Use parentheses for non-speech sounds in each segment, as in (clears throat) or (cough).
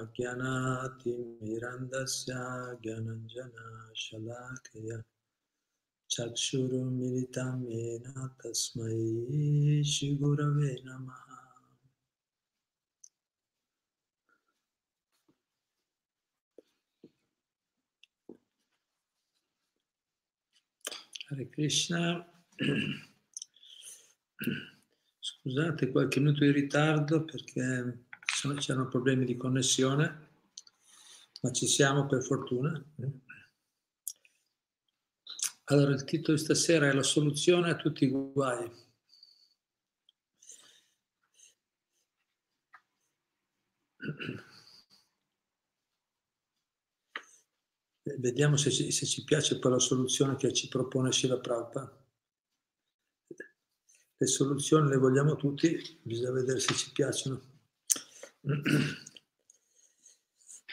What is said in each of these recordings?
अज्ञानातिमिरन्दस्य ज्ञानञ्जनशलाकया चक्षुरुमिलितं येन तस्मै श्रीगुरवे नमः Hare Krishna. (clears throat) Scusate qualche minuto di ritardo perché c'erano problemi di connessione, ma ci siamo per fortuna. Allora, il titolo di stasera è La soluzione a tutti i guai. Vediamo se ci, se ci piace poi la soluzione che ci propone Shiva Prabhupada. Le soluzioni le vogliamo tutti, bisogna vedere se ci piacciono.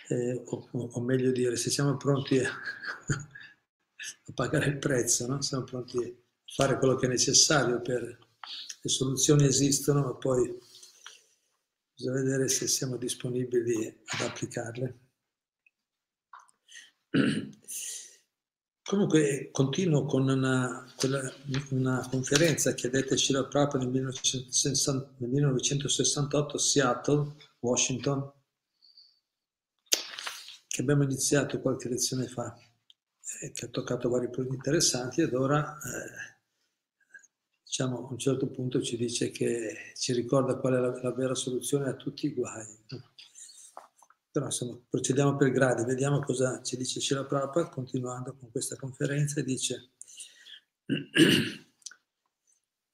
Eh, o, o, meglio dire, se siamo pronti a, (laughs) a pagare il prezzo, no? siamo pronti a fare quello che è necessario per... Le soluzioni esistono, ma poi bisogna vedere se siamo disponibili ad applicarle. Comunque continuo con una, quella, una conferenza che ha detto Shira Prabhupada nel 1968, nel 1968 a Seattle, Washington, che abbiamo iniziato qualche lezione fa, eh, che ha toccato vari punti interessanti ed ora eh, diciamo, a un certo punto ci dice che ci ricorda qual è la, la vera soluzione a tutti i guai. Però insomma, procediamo per gradi, vediamo cosa ci dice Shila Prabhupada continuando con questa conferenza e dice (clears throat)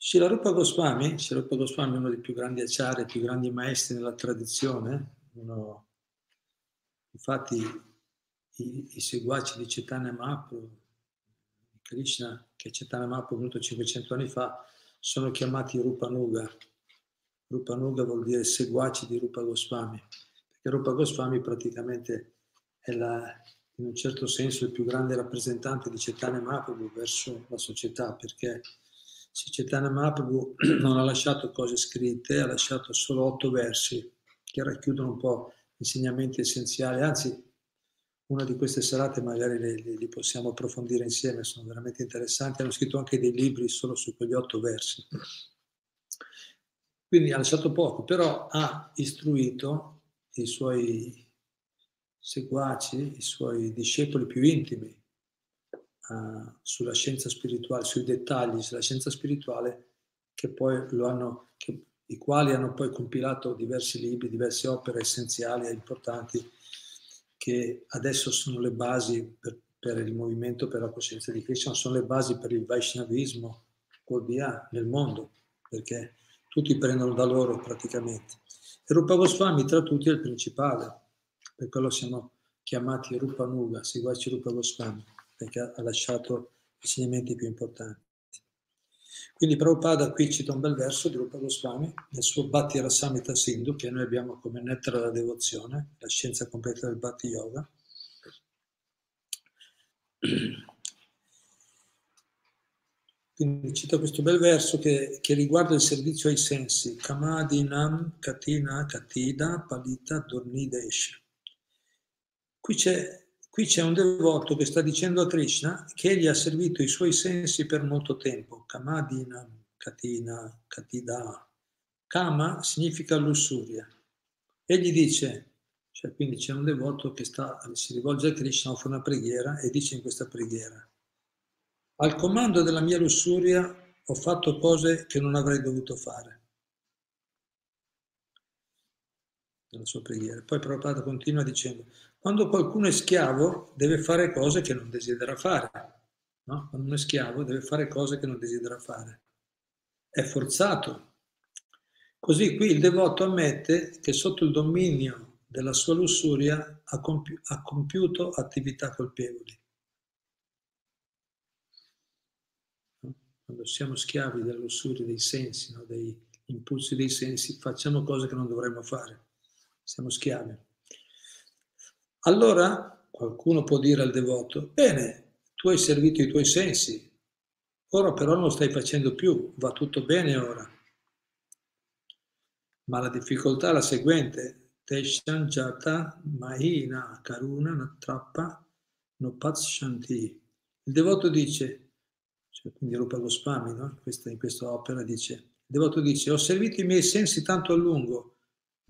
Shilarupa Goswami, Shilarupa Goswami è uno dei più grandi acciari, più grandi maestri nella tradizione, uno, infatti i, i seguaci di Chaitanya Mahaprabhu, Krishna, che Chaitanya Mahaprabhu è venuto 500 anni fa, sono chiamati Rupanuga. Rupanuga vuol dire seguaci di Rupa Goswami che Rupa Goswami praticamente è la, in un certo senso il più grande rappresentante di Chaitanya Mahaprabhu verso la società, perché Chaitanya Mahaprabhu (clears throat) non ha lasciato cose scritte, ha lasciato solo otto versi che racchiudono un po' insegnamenti essenziali, anzi una di queste serate magari li, li possiamo approfondire insieme, sono veramente interessanti, hanno scritto anche dei libri solo su quegli otto versi. Quindi ha lasciato poco, però ha istruito i suoi seguaci, i suoi discepoli più intimi uh, sulla scienza spirituale, sui dettagli sulla scienza spirituale, hanno, che, i quali hanno poi compilato diversi libri, diverse opere essenziali e importanti che adesso sono le basi per, per il movimento per la coscienza di Krishna, sono le basi per il Vaishnavismo nel mondo, perché tutti prendono da loro praticamente. E Rupa Goswami tra tutti è il principale, per quello siamo chiamati Rupa Nuga, seguaci Rupa Goswami, perché ha lasciato i insegnamenti più importanti. Quindi Prabhupada qui cita un bel verso di Rupa Goswami nel suo Bhatti Rasamita Sindhu, che noi abbiamo come nettare della devozione, la scienza completa del Bhatti Yoga. Quindi cito questo bel verso che, che riguarda il servizio ai sensi. Kamadinam katina katida palita dornidesh. Qui c'è, qui c'è un devoto che sta dicendo a Krishna che egli ha servito i suoi sensi per molto tempo. Kamadinam katina katida. Kama significa lussuria. Egli dice, cioè quindi c'è un devoto che sta, si rivolge a Krishna, offre una preghiera e dice in questa preghiera al comando della mia lussuria ho fatto cose che non avrei dovuto fare. Nella sua preghiera. Poi Prabhupada continua dicendo, quando qualcuno è schiavo deve fare cose che non desidera fare. No? Quando uno è schiavo deve fare cose che non desidera fare. È forzato. Così qui il devoto ammette che sotto il dominio della sua lussuria ha, compi- ha compiuto attività colpevoli. quando siamo schiavi della lussuria dei sensi, no? dei impulsi dei sensi, facciamo cose che non dovremmo fare. Siamo schiavi. Allora qualcuno può dire al devoto, bene, tu hai servito i tuoi sensi, ora però non lo stai facendo più, va tutto bene ora. Ma la difficoltà è la seguente, teshan jata mahina karuna natrappa nopatshanti. Il devoto dice, cioè quindi Rupa Goswami, no? questa, in questa opera dice, il devoto dice, ho servito i miei sensi tanto a lungo,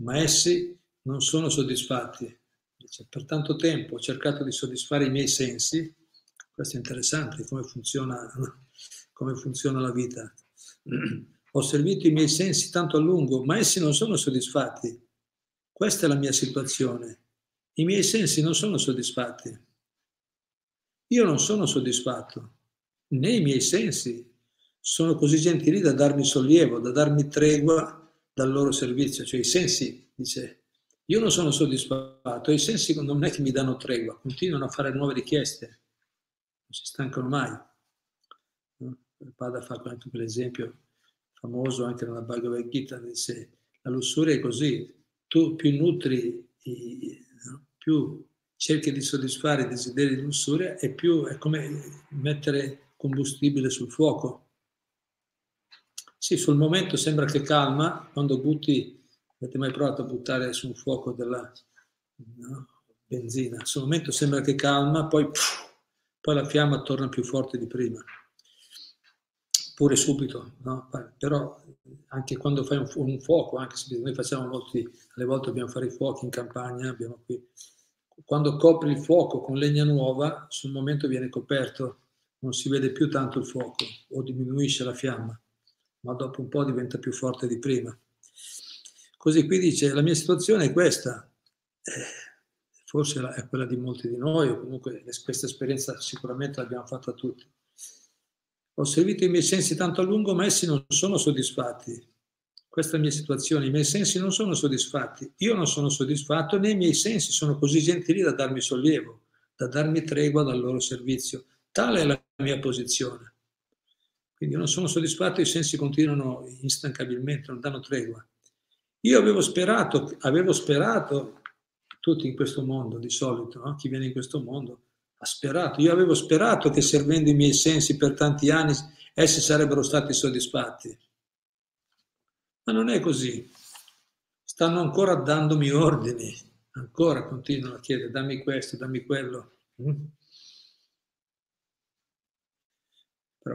ma essi non sono soddisfatti. Dice, per tanto tempo ho cercato di soddisfare i miei sensi, questo è interessante, come funziona, (laughs) come funziona la vita. (clears throat) Ho servito i miei sensi tanto a lungo, ma essi non sono soddisfatti. Questa è la mia situazione. I miei sensi non sono soddisfatti. Io non sono soddisfatto, né i miei sensi sono così gentili da darmi sollievo, da darmi tregua dal loro servizio. Cioè i sensi, dice, io non sono soddisfatto, i sensi non è che mi danno tregua, continuano a fare nuove richieste, non si stancano mai. Il padre fa anche quell'esempio famoso anche nella Bhagavad Gita, dice la lussuria è così, tu più nutri, più cerchi di soddisfare i desideri di lussuria e più è come mettere combustibile sul fuoco. Sì, sul momento sembra che calma, quando butti, avete mai provato a buttare su un fuoco della no, benzina? Sul momento sembra che calma, poi, poi la fiamma torna più forte di prima pure subito, no? però anche quando fai un, un, fuoco, anche se noi facciamo molti, alle volte dobbiamo fare i fuochi in campagna, abbiamo qui, quando copri il fuoco con legna nuova, sul momento viene coperto, non si vede più tanto il fuoco o diminuisce la fiamma, ma dopo un po' diventa più forte di prima. Così qui dice, la mia situazione è questa, eh, forse è quella di molti di noi, o comunque questa esperienza sicuramente l'abbiamo fatta tutti ho servito i miei sensi tanto a lungo, ma essi non sono soddisfatti. Questa è la mia situazione, i miei sensi non sono soddisfatti. Io non sono soddisfatto, né i miei sensi sono così gentili da darmi sollievo, da darmi tregua dal loro servizio. Tale è la mia posizione. Quindi io non sono soddisfatto, i sensi continuano instancabilmente, non danno tregua. Io avevo sperato, avevo sperato, tutti in questo mondo di solito, no? chi viene in questo mondo, ha sperato. Io avevo sperato che servendo i miei sensi per tanti anni essi sarebbero stati soddisfatti. Ma non è così. Stanno ancora dandomi ordini, ancora continuano a chiedere dammi questo, dammi quello.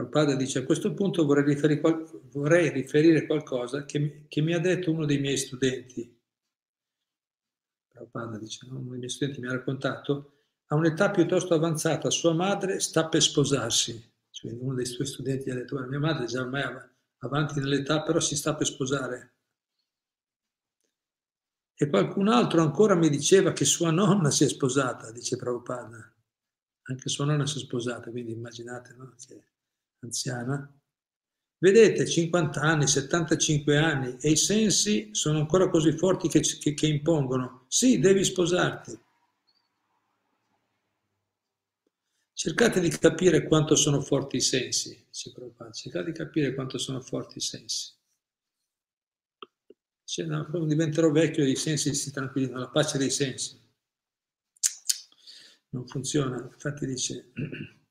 Padre dice a questo punto vorrei riferire, vorrei riferire qualcosa che, che, mi ha detto uno dei miei studenti. Padre dice, no? uno dei miei studenti mi ha raccontato a un'età piuttosto avanzata, sua madre sta per sposarsi. Cioè, uno dei suoi studenti ha detto, mia madre è già ormai avanti nell'età, però si sta per sposare. E qualcun altro ancora mi diceva che sua nonna si è sposata, dice Prabhupada. Anche sua nonna si è sposata, quindi immaginate, no? Che anziana. Vedete, 50 anni, 75 anni e i sensi sono ancora così forti che, che, che impongono. Sì, devi sposarti. Cercate di capire quanto sono forti i sensi, cercate di capire quanto sono forti i sensi. Dice, no, diventerò vecchio i sensi si tranquillino, la pace dei sensi. Non funziona, infatti dice, (clears throat)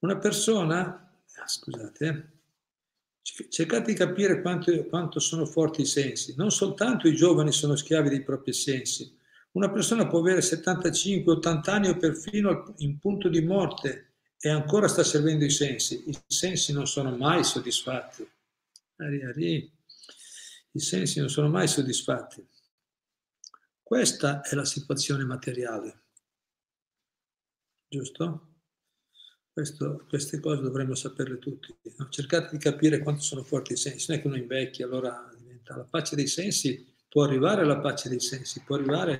una persona, ah, scusate, eh, cercate di capire quanto, quanto sono forti i sensi. Non soltanto i giovani sono schiavi dei propri sensi, una persona può avere 75, 80 anni o perfino in punto di morte e ancora sta servendo i sensi. I sensi non sono mai soddisfatti. I sensi non sono mai soddisfatti. Questa è la situazione materiale. Giusto? Questo, queste cose dovremmo saperle tutti. No? Cercate di capire quanto sono forti i sensi. Non è che uno invecchia, allora diventa la pace dei sensi. Può arrivare alla pace dei sensi, può arrivare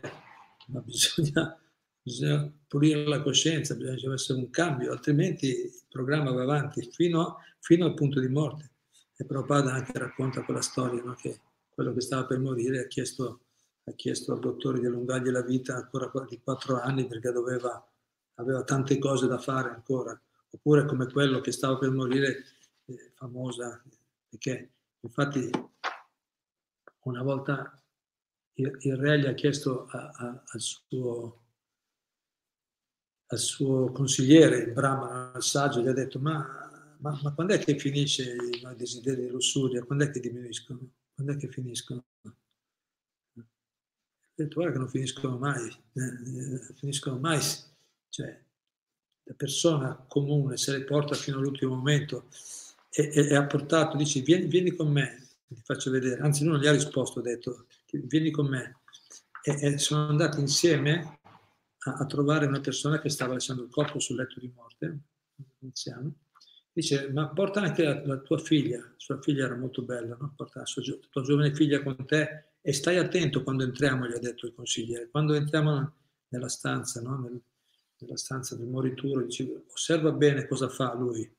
ma bisogna, (laughs) bisogna pulire la coscienza, bisogna essere un cambio, altrimenti il programma va avanti fino, fino al punto di morte. E Prabhupada anche racconta quella storia, no? che quello che stava per morire ha chiesto, ha chiesto al dottore di allungargli la vita ancora di quattro anni perché doveva, aveva tante cose da fare ancora. Oppure come quello che stava per morire, eh, famosa, perché infatti una volta il, il re gli ha chiesto a, a, al, suo, al, suo, consigliere, il Brahma, al saggio, gli ha detto ma, ma, ma quando è che finisce i desideri di lussuria? Quando è che diminuiscono? Quando è che finiscono? detto, guarda che non finiscono mai, eh, finiscono mai, cioè la persona comune se le porta fino all'ultimo momento e, e, e ha portato, dice vieni, vieni, con me, ti faccio vedere, anzi lui non gli ha risposto, ha detto vieni con me e, e sono andati insieme a, a, trovare una persona che stava lasciando il corpo sul letto di morte, anziano, dice ma porta anche la, la, tua figlia, sua figlia era molto bella, no? porta la sua, tua giovane figlia con te e stai attento quando entriamo, gli ha detto il consigliere, quando entriamo nella stanza, no? Nel, nella stanza del morituro, dice, osserva bene cosa fa lui.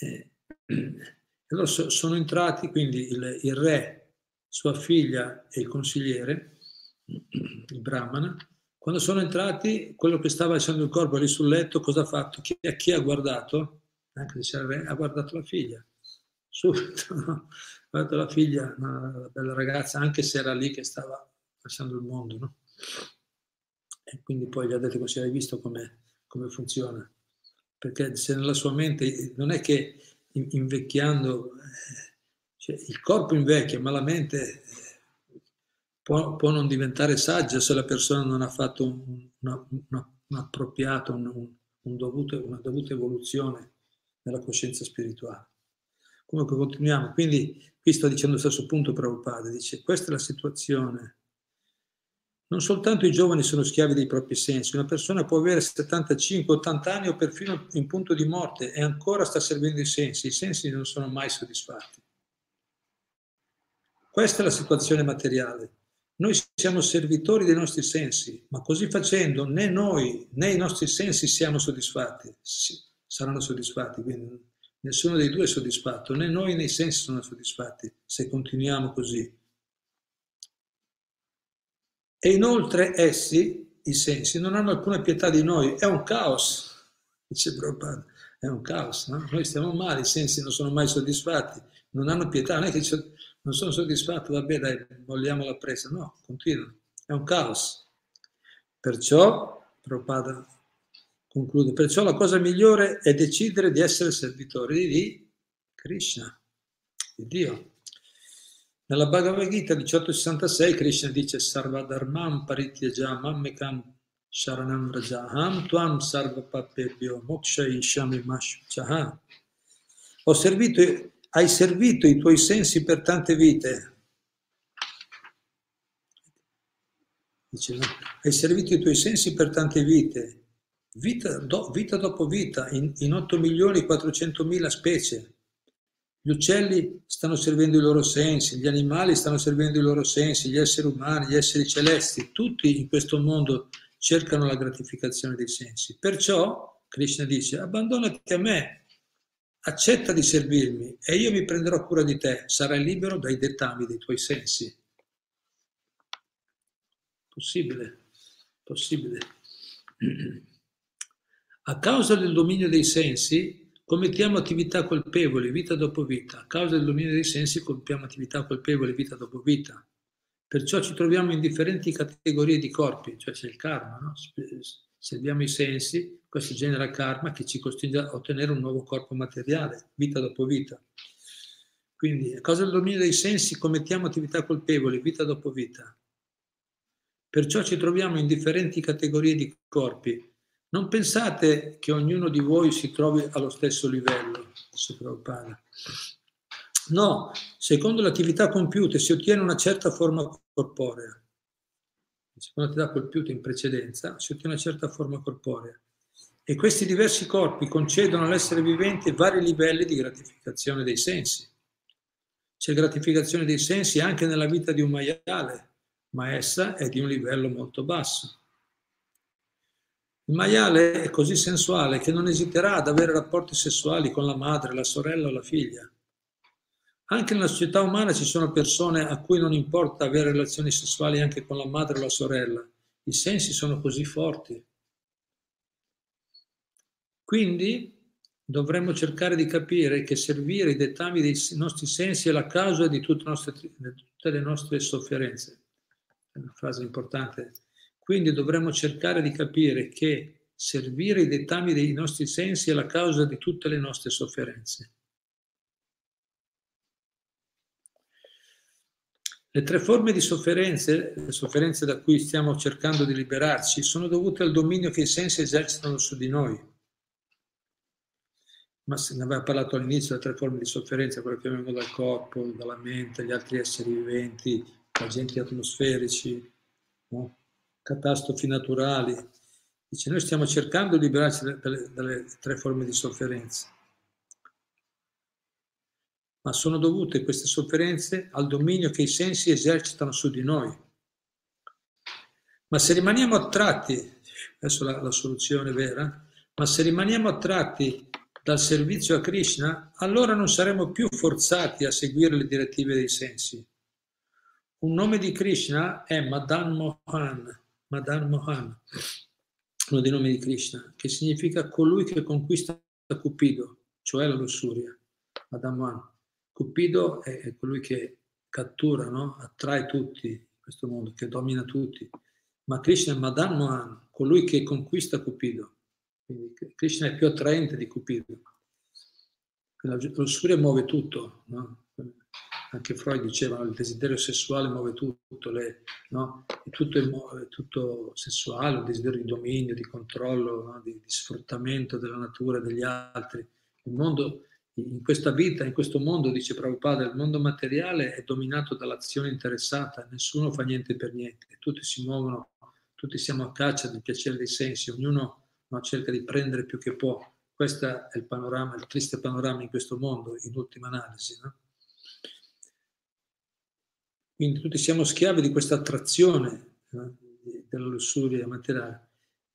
(clears throat) E, allora so, sono entrati quindi il, il, re, sua figlia e il consigliere, (clears throat) il brahmana, quando sono entrati, quello che stava lasciando il corpo lì sul letto, cosa ha fatto? Chi, chi ha guardato? Anche se c'era il re, ha guardato la figlia. Subito, (laughs) no? guardato la figlia, una bella ragazza, anche se era lì che stava lasciando il mondo, no? E quindi poi gli ha detto così, hai visto come, come funziona? Perché se nella sua mente, non è che invecchiando, eh, cioè il corpo invecchia, ma la mente eh, può, può, non diventare saggia se la persona non ha fatto un, una, una, un appropriato, un, un dovuto, una dovuta evoluzione nella coscienza spirituale. Comunque continuiamo. Quindi qui sto dicendo lo stesso punto Prabhupada, dice questa è la situazione. Non soltanto i giovani sono schiavi dei propri sensi, una persona può avere 75, 80 anni o perfino in punto di morte e ancora sta servendo i sensi, i sensi non sono mai soddisfatti. Questa è la situazione materiale. Noi siamo servitori dei nostri sensi, ma così facendo né noi né i nostri sensi siamo soddisfatti, saranno soddisfatti, quindi Nessuno dei due è soddisfatto, né noi né i sensi sono soddisfatti se continuiamo così. E inoltre essi, i sensi, non hanno alcuna pietà di noi, è un caos, dice Prabhupada, è un caos, no? Noi stiamo male, i sensi non sono mai soddisfatti, non hanno pietà, non è che non sono soddisfatto, vabbè dai, vogliamo la presa, no, continua, è un caos. Perciò, Prabhupada Conclude, perciò la cosa migliore è decidere di essere servitori di Krishna, di Dio. Nella Bhagavad Gita 1866 Krishna dice Sarvadharmam parityajam ammekam sharanam rajaham tuam sarvapapebhyo moksha ishami mashchaha. Ho servito, hai servito i tuoi sensi per tante vite. Dice, no? Hai servito i tuoi sensi per tante vite vita, do, vita dopo vita, in, in 8 milioni e 400 mila specie. Gli uccelli stanno servendo i loro sensi, gli animali stanno servendo i loro sensi, gli esseri umani, gli esseri celesti, tutti in questo mondo cercano la gratificazione dei sensi. Perciò Krishna dice, abbandonati a me, accetta di servirmi e io mi prenderò cura di te, sarai libero dai dettami dei tuoi sensi. Possibile, possibile. (clears throat) A causa del dominio dei sensi commettiamo attività colpevoli vita dopo vita. A causa del dominio dei sensi compiamo attività colpevoli vita dopo vita. Perciò ci troviamo in differenti categorie di corpi, cioè c'è il karma, no? Serviamo i sensi, questo genera karma che ci costringe a ottenere un nuovo corpo materiale, vita dopo vita. Quindi, a causa del dominio dei sensi, commettiamo attività colpevoli, vita dopo vita. Perciò ci troviamo in differenti categorie di corpi, non pensate che ognuno di voi si trovi allo stesso livello, dice Prabhupada. No, secondo l'attività compiuta si ottiene una certa forma corporea. Secondo l'attività compiuta in precedenza si ottiene una certa forma corporea. E questi diversi corpi concedono all'essere vivente vari livelli di gratificazione dei sensi. C'è gratificazione dei sensi anche nella vita di un maiale, ma essa è di un livello molto basso. Il maiale è così sensuale che non esiterà ad avere rapporti sessuali con la madre, la sorella o la figlia. Anche nella società umana ci sono persone a cui non importa avere relazioni sessuali anche con la madre o la sorella. I sensi sono così forti. Quindi dovremmo cercare di capire che servire i dettami dei nostri sensi è la causa di tutte, nostre, di tutte le nostre sofferenze. È una frase importante quindi dovremmo cercare di capire che servire i dettami dei nostri sensi è la causa di tutte le nostre sofferenze. Le tre forme di sofferenze, le sofferenze da cui stiamo cercando di liberarci, sono dovute al dominio che i sensi esercitano su di noi. Ma se ne aveva parlato all'inizio, le tre forme di sofferenza, quelle che vengono dal corpo, dalla mente, gli altri esseri viventi, agenti atmosferici, no? Catastrofi naturali. Dice, noi stiamo cercando di liberarci dalle, dalle tre forme di sofferenza ma sono dovute queste sofferenze al dominio che i sensi esercitano su di noi. Ma se rimaniamo attratti, adesso la, la soluzione vera, ma se rimaniamo attratti dal servizio a Krishna, allora non saremo più forzati a seguire le direttive dei sensi. Un nome di Krishna è Madan Mohan, Madan Mohan, uno dei nomi di Krishna, che significa colui che conquista Cupido, cioè la lussuria, Madan Mohan. Cupido è colui che cattura, no? attrae tutti in questo mondo, che domina tutti. Ma Krishna è Madan Mohan, colui che conquista Cupido. Quindi Krishna è più attraente di Cupido. La lussuria muove tutto. No? Anche Freud diceva il desiderio sessuale muove tutto, le, no? tutto, è, tutto sessuale, il desiderio di dominio, di controllo, no? di, di sfruttamento della natura e degli altri. Il mondo in questa vita, in questo mondo, dice Prabhupada, il mondo materiale è dominato dall'azione interessata, nessuno fa niente per niente, tutti si muovono, tutti siamo a caccia del piacere dei sensi, ognuno no, cerca di prendere più che può. Questo è il panorama, il triste panorama in questo mondo, in ultima analisi. No? Quindi tutti siamo schiavi di questa attrazione no? della lussuria materiale.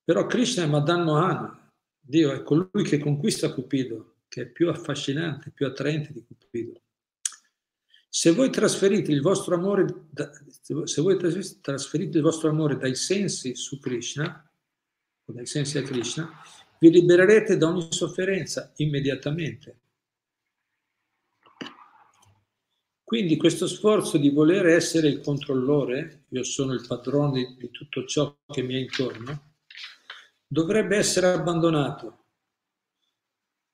Però Krishna è Madan Mohan, Dio è colui che conquista Cupido, che è più affascinante, più attraente di Cupido. Se voi trasferite il vostro amore, da, se voi trasferite il vostro amore dai sensi su Krishna, o dai sensi a Krishna, vi libererete da ogni sofferenza immediatamente. Quindi questo sforzo di voler essere il controllore, io sono il padrone di tutto ciò che mi è intorno, dovrebbe essere abbandonato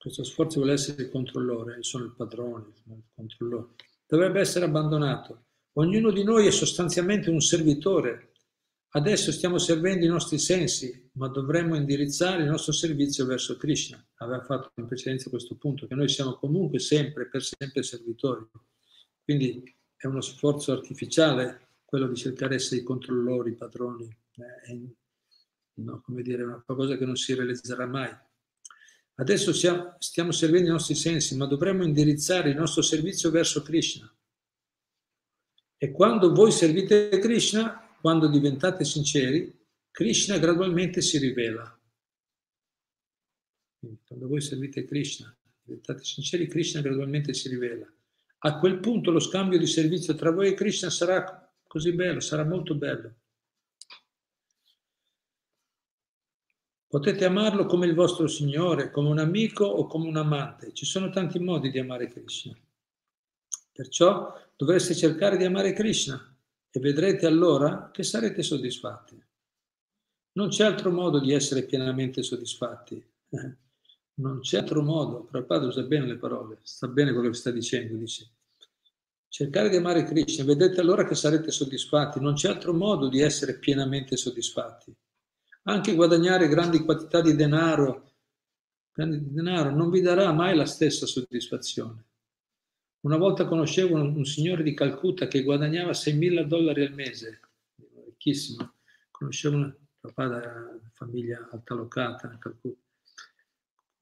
questo sforzo vuole essere il controllore, io sono il padrone, sono il controllore, dovrebbe essere abbandonato. Ognuno di noi è sostanzialmente un servitore. Adesso stiamo servendo i nostri sensi, ma dovremmo indirizzare il nostro servizio verso Krishna. Aveva fatto in precedenza questo punto, che noi siamo comunque sempre, per sempre servitori. Quindi è uno sforzo artificiale quello di cercare di essere i controllori, i padroni. Eh, è, no, come dire, una cosa che non si realizzerà mai. Adesso siamo, stiamo servendo i nostri sensi, ma dovremmo indirizzare il nostro servizio verso Krishna. E quando voi servite Krishna, quando diventate sinceri, Krishna gradualmente si rivela. Quindi, quando voi servite Krishna, diventate sinceri, Krishna gradualmente si rivela. A quel punto lo scambio di servizio tra voi e Krishna sarà così bello, sarà molto bello. Potete amarlo come il vostro Signore, come un amico o come un amante. Ci sono tanti modi di amare Krishna. Perciò dovreste cercare di amare Krishna e vedrete allora che sarete soddisfatti. Non c'è altro modo di essere pienamente soddisfatti. Non c'è altro modo. Prabhupada usa bene le parole, sta bene quello che sta dicendo, dice. Cercare di amare Krishna, vedete allora che sarete soddisfatti. Non c'è altro modo di essere pienamente soddisfatti. Anche guadagnare grandi quantità di denaro, grandi denaro non vi darà mai la stessa soddisfazione. Una volta conoscevo un, un signore di Calcutta che guadagnava 6.000 dollari al mese, ricchissimo. Conoscevo una papà da famiglia altalocata a Calcutta.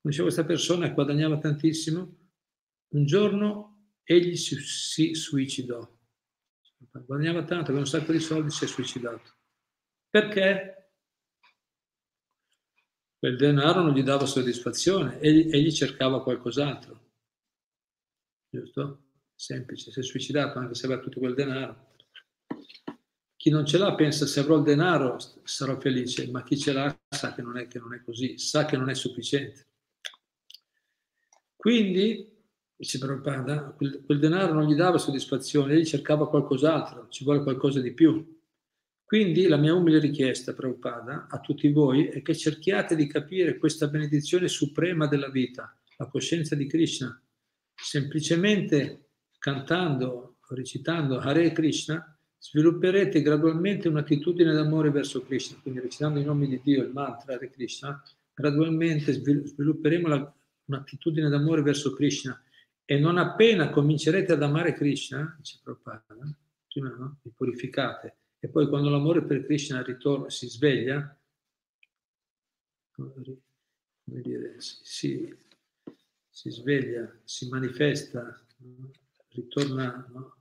Conoscevo questa persona guadagnava tantissimo. Un giorno egli si, si suicidò. Guadagnava tanto, aveva un sacco di soldi, si è suicidato. Perché? Quel denaro non gli dava soddisfazione, egli, egli cercava qualcos'altro. Giusto? Semplice, si è suicidato anche se aveva tutto quel denaro. Chi non ce l'ha pensa se avrò il denaro sarò felice, ma chi ce l'ha sa che non è, che non è così, sa che non è sufficiente. Quindi, dice Prabhupada, quel, quel denaro non gli dava soddisfazione, egli cercava qualcos'altro, ci vuole qualcosa di più. Quindi la mia umile richiesta, Prabhupada, a tutti voi è che cerchiate di capire questa benedizione suprema della vita, la coscienza di Krishna, semplicemente cantando recitando Hare Krishna, svilupperete gradualmente un'attitudine d'amore verso Krishna, quindi recitando i nomi di Dio, il mantra Hare Krishna, gradualmente svilupperemo la, un'attitudine d'amore verso Krishna e non appena comincerete ad amare Krishna, dice Prabhupada, prima no? vi purificate e poi quando l'amore per Krishna ritorna, si sveglia, come dire, si, si, si sveglia, si manifesta, ritorna, no?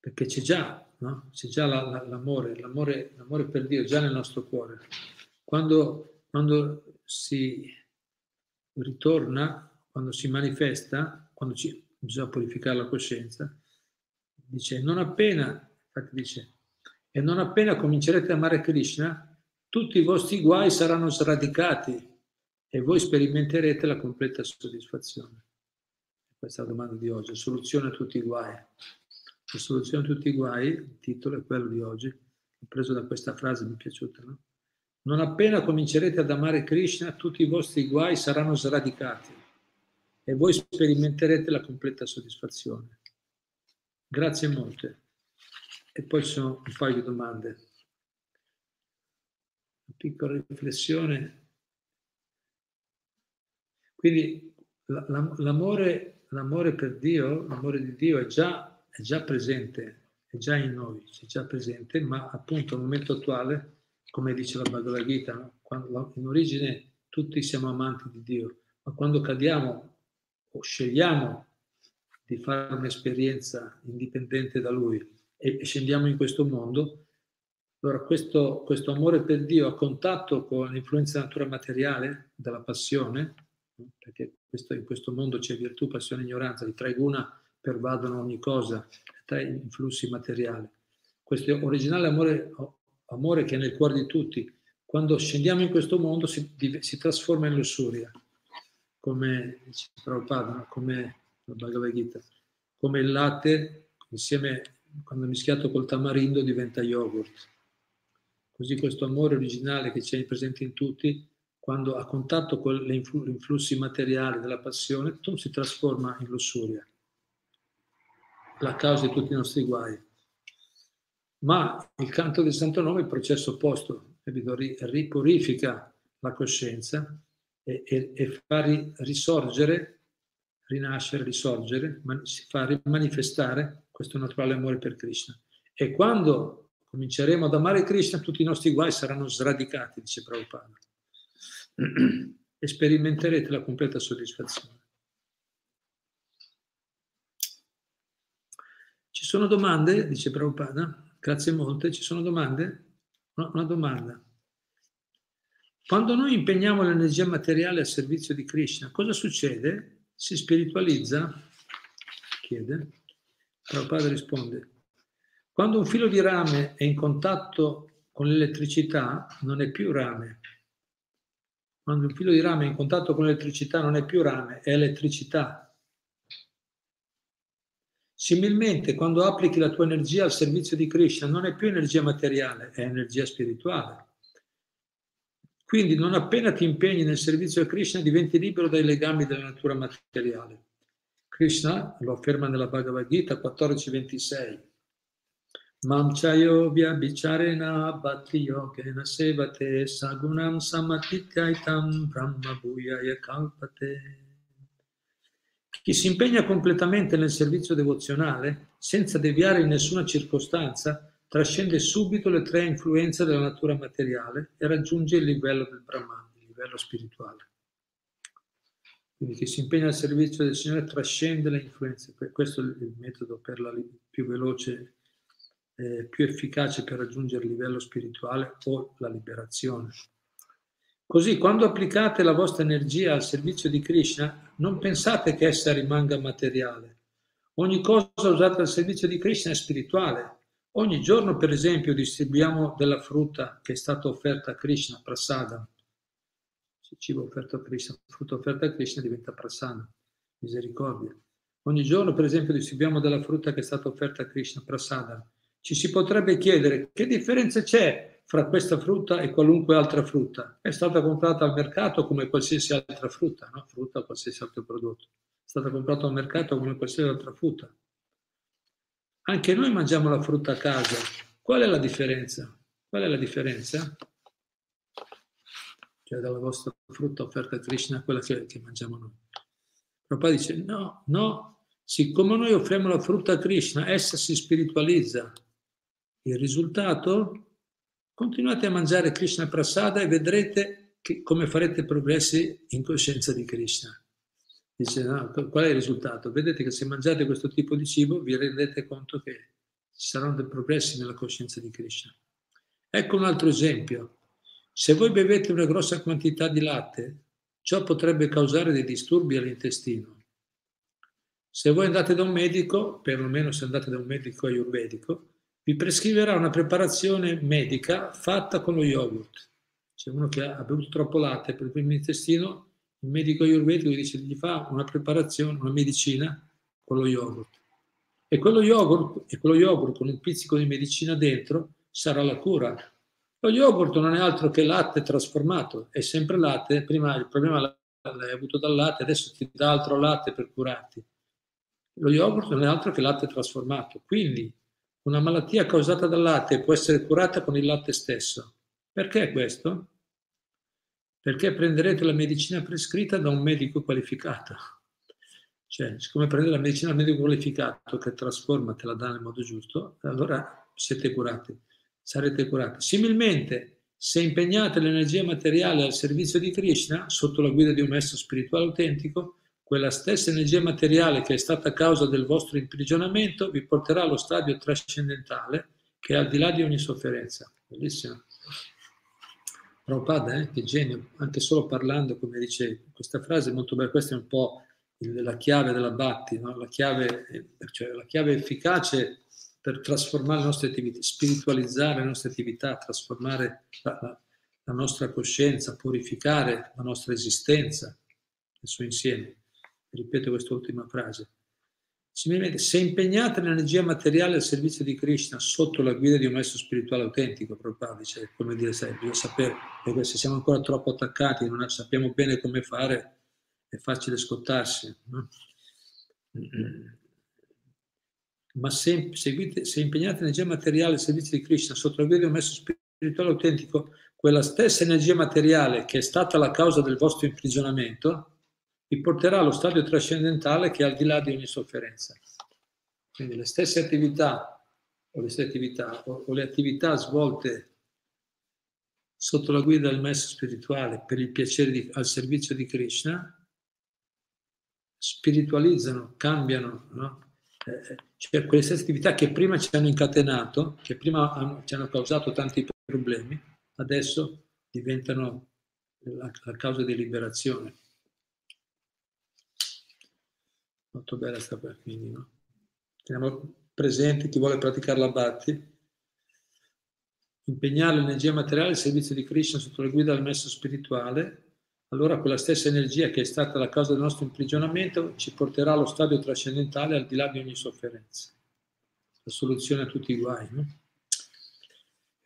perché c'è già, no? c'è già la, la, l'amore, l'amore, l'amore, per Dio già nel nostro cuore. Quando, quando si ritorna, quando si manifesta, quando ci, bisogna purificare la coscienza, dice, non appena, infatti dice, e non appena comincerete a amare Krishna, tutti i vostri guai saranno sradicati e voi sperimenterete la completa soddisfazione. Questa è la domanda di oggi, soluzione a tutti i guai. La soluzione a tutti i guai, il titolo è quello di oggi, preso da questa frase, mi è piaciuta, no? Non appena comincerete ad amare Krishna, tutti i vostri guai saranno sradicati e voi sperimenterete la completa soddisfazione. Grazie molte. E poi ci sono un paio di domande. Una piccola riflessione. Quindi l'amore, l'amore per Dio, l'amore di Dio è già, è già presente, è già in noi, è già presente, ma appunto al momento attuale, come dice la Bhagavad Gita, in origine tutti siamo amanti di Dio, ma quando cadiamo o scegliamo di fare un'esperienza indipendente da Lui e scendiamo in questo mondo, allora questo, questo amore per Dio a contatto con l'influenza natura materiale, della passione, perché questo, in questo mondo c'è virtù, passione e ignoranza, i tre guna pervadono ogni cosa, tre influssi materiali. Questo originale amore, amore che è nel cuore di tutti, quando scendiamo in questo mondo si, si trasforma in lussuria come dice Prabhupada, come la Bhagavad Gita, come il latte insieme, quando mischiato col tamarindo diventa yogurt. Così questo amore originale che c'è presente in tutti, quando a contatto con gli influssi materiali della passione, tutto si trasforma in lussuria. La causa di tutti i nostri guai. Ma il canto del Santo Nome è il processo opposto, ripurifica la coscienza e, e, e fa risorgere, rinascere, risorgere, man, si fa manifestare questo naturale amore per Krishna. E quando cominceremo ad amare Krishna, tutti i nostri guai saranno sradicati, dice Prabhupada. e sperimenterete la completa soddisfazione. Ci sono domande? Dice Prabhupada. Grazie molte. Ci sono domande? Una domanda. Quando noi impegniamo l'energia materiale al servizio di Krishna, cosa succede? Si spiritualizza? Chiede. Prabhupada risponde. Quando un filo di rame è in contatto con l'elettricità, non è più rame. Quando un filo di rame è in contatto con l'elettricità, non è più rame, è elettricità. Similmente, quando applichi la tua energia al servizio di Krishna, non è più energia materiale, è energia spirituale. Quindi non appena ti impegni nel servizio a Krishna diventi libero dai legami della natura materiale. Krishna lo afferma nella Bhagavad Gita 14.26. Mam chayo vyabhicharena bhakti yogena sevate sagunam samatityaitam brahma bhuyaya kalpate. Chi si impegna completamente nel servizio devozionale, senza deviare in nessuna circostanza, trascende subito le tre influenze della natura materiale e raggiunge il livello del Brahman, il livello spirituale. Quindi chi si impegna al servizio del Signore trascende le influenze. Questo è il metodo la, più veloce, eh, più efficace per raggiungere il livello spirituale o la liberazione. Così, quando applicate la vostra energia al servizio di Krishna, non pensate che essa rimanga materiale. Ogni cosa usata al servizio di Krishna è spirituale, Ogni giorno, per esempio, distribuiamo della frutta che è stata offerta a Krishna, prasada. Se cibo offerto a Krishna, frutta offerta a Krishna diventa prasada, misericordia. Ogni giorno, per esempio, distribuiamo della frutta che è stata offerta a Krishna, prasada. Ci si potrebbe chiedere che differenza c'è fra questa frutta e qualunque altra frutta. È stata comprata al mercato come qualsiasi altra frutta, no? frutta o qualsiasi altro prodotto. stata comprata al mercato come qualsiasi altra frutta. Anche noi mangiamo la frutta a casa. Qual è la differenza? Qual è la differenza? Cioè dalla vostra frutta offerta a Krishna, quella che, mangiamo noi. Prabhupada dice no, no, siccome noi offriamo la frutta a Krishna, essa si spiritualizza. Il risultato? Continuate a mangiare Krishna Prasada e vedrete che, come farete progressi in coscienza di Krishna. Dice, no, qual è il risultato? Vedete che se mangiate questo tipo di cibo vi rendete conto che ci saranno dei progressi nella coscienza di Krishna. Ecco un altro esempio. Se voi bevete una grossa quantità di latte, ciò potrebbe causare dei disturbi all'intestino. Se voi andate da un medico, perlomeno se andate da un medico ayurvedico, vi prescriverà una preparazione medica fatta con lo yogurt. C'è uno che ha bevuto troppo latte per il primo intestino, il medico ayurvedico gli dice gli fa una preparazione, una medicina con lo yogurt. E quello yogurt, e quello yogurt con un pizzico di medicina dentro sarà la cura. Lo yogurt non è altro che latte trasformato, è sempre latte, prima il problema l'hai avuto dal latte, adesso ti dà altro latte per curarti. Lo yogurt non è altro che latte trasformato, quindi una malattia causata dal latte può essere curata con il latte stesso. Perché questo? Perché prenderete la medicina prescritta da un medico qualificato. Cioè, siccome prendete la medicina da un medico qualificato che trasforma, te la dà nel modo giusto, allora siete curati, sarete curati. Similmente, se impegnate l'energia materiale al servizio di Krishna, sotto la guida di un maestro spirituale autentico, quella stessa energia materiale che è stata causa del vostro imprigionamento vi porterà allo stadio trascendentale che è al di là di ogni sofferenza. Bellissimo. Prabhupada, eh? che genio, anche solo parlando, come dice questa frase, molto bella, questa è un po' la chiave della Batti, no? la, chiave, cioè la chiave efficace per trasformare le nostre attività, spiritualizzare le nostre attività, trasformare la, la nostra coscienza, purificare la nostra esistenza, nel suo insieme ripeto quest'ultima frase. Similmente, se impegnate l'energia materiale al servizio di Krishna sotto la guida di un maestro spirituale autentico, Prabhupada dice, come dire, bisogna sapere, perché se siamo ancora troppo attaccati, non sappiamo bene come fare, è facile scottarsi. No? Ma se, seguite, se impegnate l'energia materiale al servizio di Krishna sotto la guida di un maestro spirituale autentico, quella stessa energia materiale che è stata la causa del vostro imprigionamento, vi porterà allo stadio trascendentale che è al di là di ogni sofferenza. Quindi le stesse attività o le, attività, o, o le attività svolte sotto la guida del maestro spirituale per il piacere di, al servizio di Krishna spiritualizzano, cambiano, no? eh, cioè quelle stesse attività che prima ci hanno incatenato, che prima hanno, ci hanno causato tanti problemi, adesso diventano la, la causa di liberazione. Molto bella qua, quindi, no? Teniamo presente chi vuole praticare la Bhatti, impegnare l'energia materiale al servizio di Krishna sotto la guida del messo spirituale, allora quella stessa energia che è stata la causa del nostro imprigionamento ci porterà allo stadio trascendentale al di là di ogni sofferenza. La soluzione a tutti i guai. No?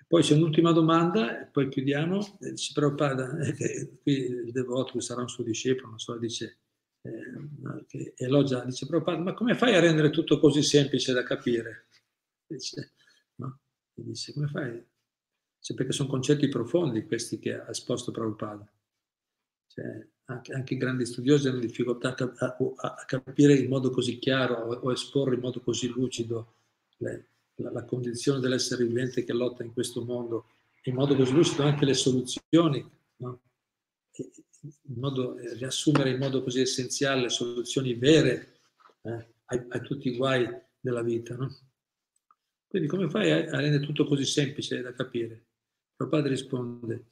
Poi c'è un'ultima domanda, e poi chiudiamo. Ci Prabhupada, eh, qui il devoto, che sarà un suo discepolo, non so, dice eh, che elogia, dice Prabhupada, ma come fai a rendere tutto così semplice da capire? Dice, no? dice, come fai? Dice, perché sono concetti profondi questi che ha esposto Prabhupada. Cioè, anche, anche, i grandi studiosi hanno difficoltà a, a, a, capire in modo così chiaro o, o esporre in modo così lucido le, la, la, condizione dell'essere vivente che lotta in questo mondo, in modo così lucido anche le soluzioni. No? Modo, eh, riassumere in modo così essenziale le soluzioni vere eh, a, a, tutti i guai della vita. No? Quindi come fai a, a rendere tutto così semplice da capire? Il padre risponde,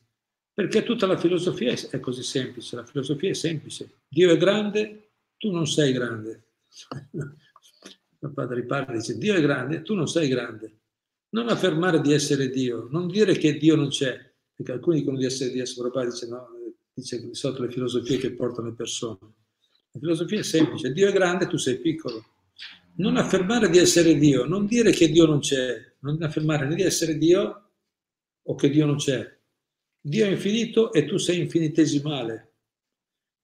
perché tutta la filosofia è, così semplice, la filosofia è semplice. Dio è grande, tu non sei grande. (laughs) Il padre riparla e dice, Dio è grande, tu non sei grande. Non affermare di essere Dio, non dire che Dio non c'è, perché alcuni dicono di essere Dio, il padre dice no, dice di solito le filosofie che portano le persone. La filosofia è semplice, Dio è grande, tu sei piccolo. Non affermare di essere Dio, non dire che Dio non c'è, non affermare né di essere Dio o che Dio non c'è. Dio è infinito e tu sei infinitesimale.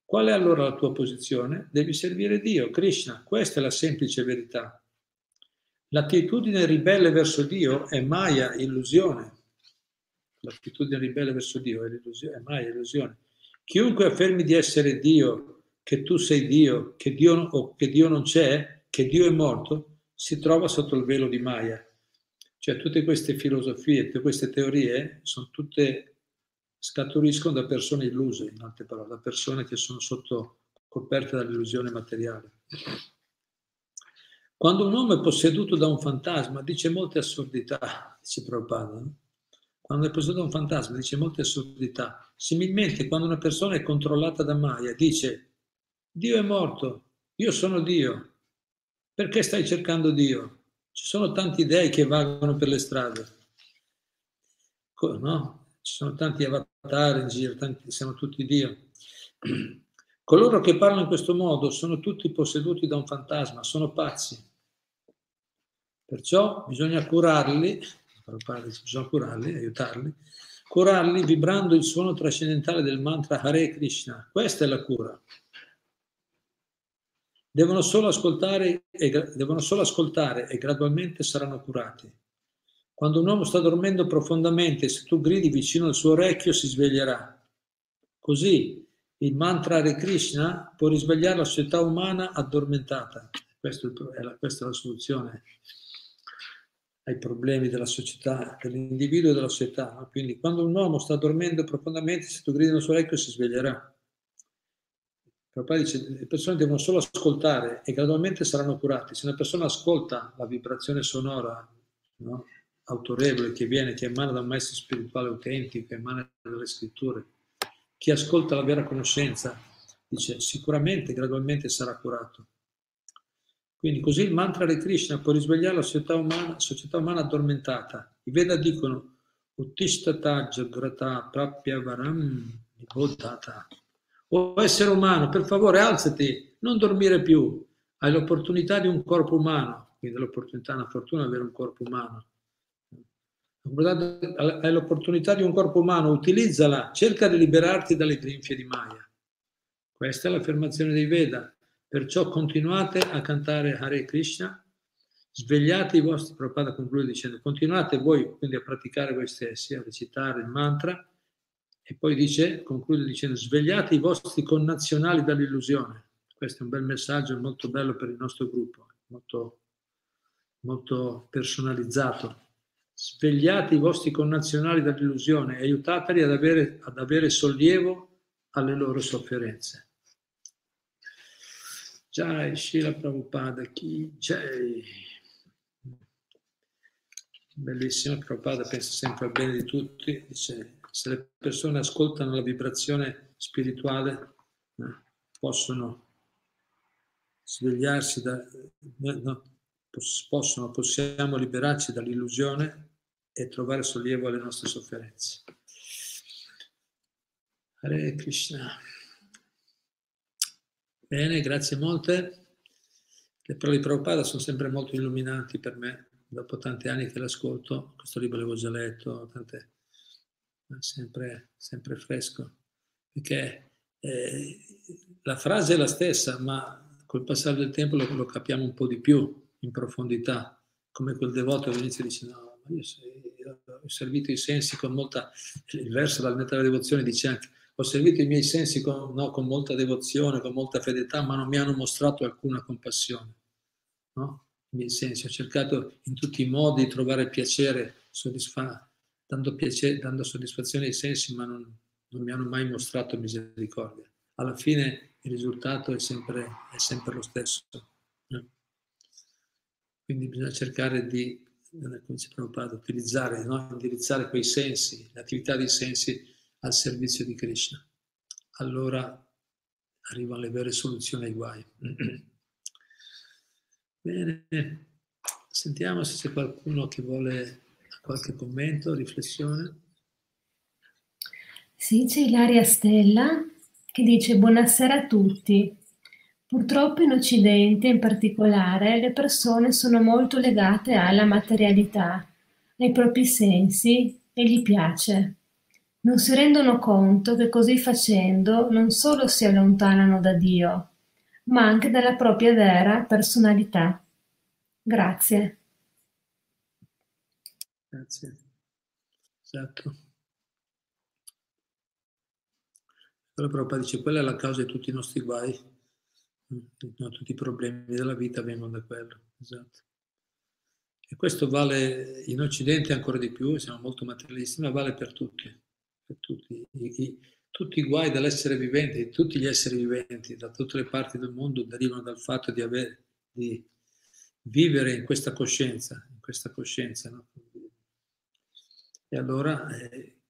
Qual è allora la tua posizione? Devi servire Dio, Krishna, questa è la semplice verità. L'attitudine ribelle verso Dio è Maya, illusione. L'attitudine ribelle verso Dio è, è Maya, illusione. Chiunque affermi di essere Dio, che tu sei Dio, che Dio, o che Dio non c'è, che Dio è morto, si trova sotto il velo di Maya. Cioè tutte queste filosofie, tutte queste teorie sono tutte scaturiscono da persone illuse, in altre parole, da persone che sono sotto coperte dall'illusione materiale. Quando un uomo è posseduto da un fantasma, dice molte assurdità, dice Prabhupada, no? quando è posseduto da un fantasma dice molte assurdità. Similmente, quando una persona è controllata da Maya, dice Dio è morto, io sono Dio, perché stai cercando Dio? Ci sono tanti dei che vagano per le strade, no? Ci sono tanti avatar in giro, tanti, siamo tutti Dio. (clears throat) Coloro che parlano in questo modo sono tutti posseduti da un fantasma, sono pazzi. Perciò bisogna curarli, bisogna curarli, aiutarli, curarli vibrando il suono trascendentale del mantra Hare Krishna. Questa è la cura. Devono solo ascoltare e, devono solo ascoltare e gradualmente saranno curati. Quando un uomo sta dormendo profondamente, se tu gridi vicino al suo orecchio, si sveglierà. Così il mantra Hare Krishna può risvegliare la società umana addormentata. Questa è la, questa è la soluzione ai problemi della società, dell'individuo e della società. Quindi quando un uomo sta dormendo profondamente, se tu gridi nel suo orecchio, si sveglierà. Prabhupada dice le persone devono solo ascoltare e gradualmente saranno curate. Se una persona ascolta la vibrazione sonora, no? autorevole che viene, che emana da un maestro spirituale autentico, che emana dalle scritture. Chi ascolta la vera conoscenza dice sicuramente, gradualmente sarà curato. Quindi così il mantra di Krishna può risvegliare la società umana, società umana addormentata. I Veda dicono Uttishtata Jagrata Prapya Varam Nibodhata. O essere umano, per favore alzati, non dormire più. Hai l'opportunità di un corpo umano, quindi l'opportunità, una fortuna avere un corpo umano hai l'opportunità di un corpo umano, utilizzala, cerca di liberarti dalle grinfie di Maya. Questa è l'affermazione dei Veda. Perciò continuate a cantare Hare Krishna, svegliate i vostri, Prabhupada conclude dicendo, continuate voi quindi a praticare voi stessi, a recitare il mantra, e poi dice, conclude dicendo, svegliate i vostri connazionali dall'illusione. Questo è un bel messaggio, molto bello per il nostro gruppo, molto, molto personalizzato svegliate i vostri connazionali dall'illusione e aiutateli ad avere, ad avere sollievo alle loro sofferenze. Jai Shila Prabhupada, chi Jai. Bellissimo, Prabhupada pensa sempre al bene di tutti, dice se le persone ascoltano la vibrazione spirituale eh, possono svegliarsi da... No, possono, possiamo liberarci dall'illusione e trovare sollievo alle nostre sofferenze. Hare Krishna. Bene, grazie molte. Le parole di Prabhupada sono sempre molto illuminanti per me, dopo tanti anni che l'ascolto, questo libro l'avevo già letto, tante, sempre, sempre fresco, perché eh, la frase è la stessa, ma col passare del tempo lo, lo capiamo un po' di più, in profondità, come quel devoto all'inizio dice no, ma io, ho servito i sensi con molta, il verso dal della devozione dice anche, ho servito i miei sensi con, no, con, molta devozione, con molta fedeltà, ma non mi hanno mostrato alcuna compassione. No? I miei sensi, ho cercato in tutti i modi di trovare piacere, soddisfa, dando, piacere, dando soddisfazione ai sensi, ma non, non mi hanno mai mostrato misericordia. Alla fine il risultato è sempre, è sempre lo stesso. Quindi bisogna cercare di, eh, come si Prabhupada, utilizzare, no? indirizzare quei sensi, l'attività dei sensi al servizio di Krishna. Allora arrivano le vere soluzioni ai guai. (clears throat) Bene, sentiamo se c'è qualcuno che vuole qualche commento, riflessione. Sì, c'è Ilaria Stella che dice buonasera a tutti. Purtroppo in Occidente in particolare le persone sono molto legate alla materialità, ai propri sensi e gli piace. Non si rendono conto che così facendo non solo si allontanano da Dio, ma anche dalla propria vera personalità. Grazie. Grazie. Esatto. Allora Prabhupada dice, quella è la causa di tutti i nostri guai, no, tutti i problemi della vita vengono da quello. Esatto. E questo vale in Occidente ancora di più, siamo molto materialisti, ma vale per tutti tutti i, i, tutti i guai dell'essere vivente, di tutti gli esseri viventi, da tutte le parti del mondo, derivano dal fatto di, avere, di vivere in questa coscienza, in questa coscienza. No? E allora eh,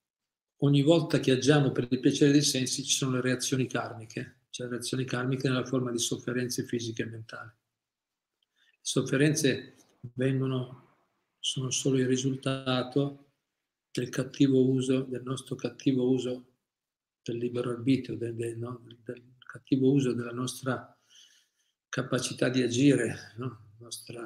ogni volta che agiamo per il piacere dei sensi ci sono le reazioni karmiche, cioè reazioni karmiche nella forma di sofferenze fisiche e mentali. Le sofferenze vengono, sono solo il risultato del cattivo uso, del nostro cattivo uso del libero arbitrio, del, del, no? del cattivo uso della nostra capacità di agire, no? nostro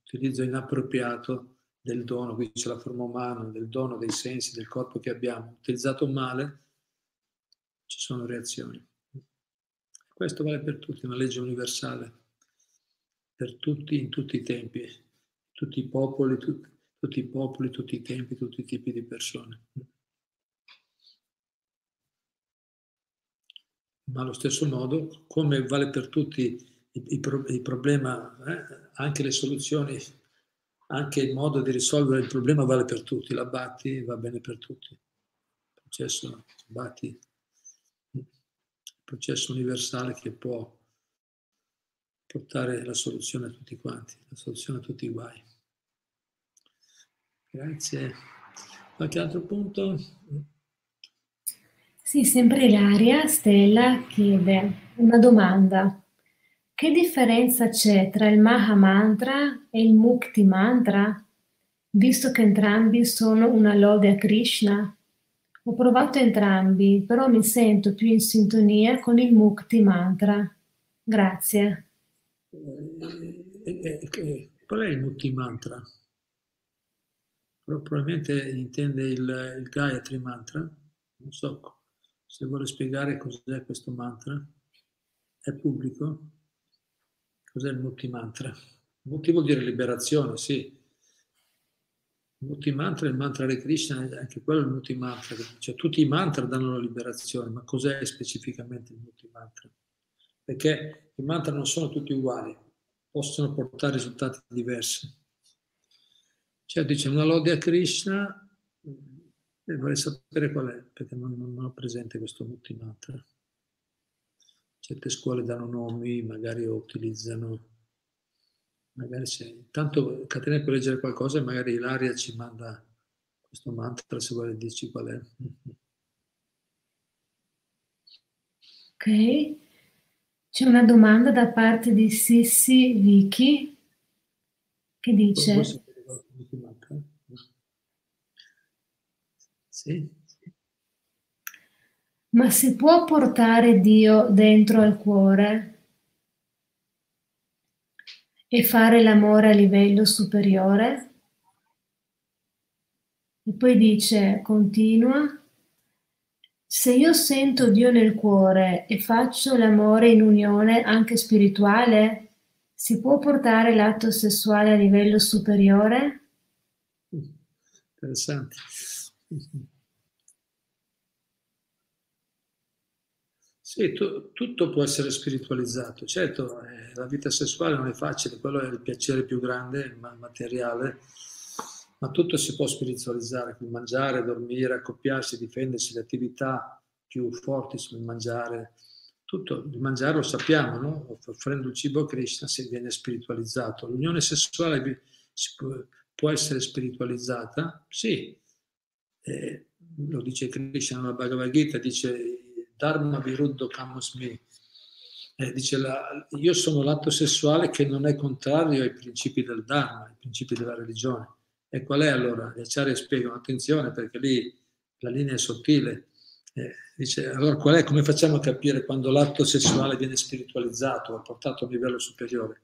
utilizzo inappropriato del dono, qui c'è la forma umana, del dono dei sensi, del corpo che abbiamo, utilizzato male, ci sono reazioni. Questo vale per tutti, è una legge universale, per tutti, in tutti i tempi, tutti i popoli, tutti, tutti i popoli, tutti i tempi, tutti i tipi di persone. Ma allo stesso modo, come vale per tutti il, problema, eh, anche le soluzioni, anche il modo di risolvere il problema vale per tutti. La va bene per tutti. Il processo batti, il processo universale che può portare la soluzione a tutti quanti, la soluzione a tutti i guai. Grazie. Qualche altro punto? Sì, sempre Ilaria Stella chiede una domanda. Che differenza c'è tra il Maha Mantra e il Mukti Mantra, visto che entrambi sono una lode a Krishna? Ho provato entrambi, però mi sento più in sintonia con il Mukti Mantra. Grazie. Eh, eh, eh, qual è il Mukti Mantra? Probabilmente intende il, il Gayatri Mantra, non so se vuole spiegare cos'è questo mantra, è pubblico? Cos'è il Mutti Mantra? Vuol dire liberazione, sì. Il Mutti Mantra, il mantra Hare Krishna, anche quello è il Mutti Mantra, cioè tutti i mantra danno la liberazione, ma cos'è specificamente il Mutti Mantra? Perché i mantra non sono tutti uguali, possono portare risultati diversi. Cioè dice una lode a Krishna, e vorrei sapere qual è, perché non, non ho presente questo Mantra. Certe scuole danno nomi, magari utilizzano, magari se... Intanto Catena può leggere qualcosa e magari Ilaria ci manda questo mantra se vuole dirci qual è. Ok, c'è una domanda da parte di Sissi Vicky che dice... Sì. Ma si può portare Dio dentro al cuore e fare l'amore a livello superiore? E poi dice, continua, se io sento Dio nel cuore e faccio l'amore in unione anche spirituale, si può portare l'atto sessuale a livello superiore? Interessante. Sì, tu, tutto può essere spiritualizzato. Certo, eh, la vita sessuale non è facile, quello è il piacere più grande, ma materiale, ma tutto si può spiritualizzare, il mangiare, dormire, accoppiarsi, difendersi, le attività più forti sul mangiare. Tutto, il mangiare lo sappiamo, no? offrendo il cibo a Krishna si viene spiritualizzato. L'unione sessuale può, può essere spiritualizzata? Sì, eh, lo dice Krishna nella Bhagavad Gita, dice Dharma Viruddo Kamosmi, eh, dice la, io sono l'atto sessuale che non è contrario ai principi del Dharma, ai principi della religione. E qual è allora? Gli acciari spiegano, attenzione perché lì la linea è sottile. Eh, dice, allora qual è, come facciamo a capire quando l'atto sessuale viene spiritualizzato portato a un livello superiore?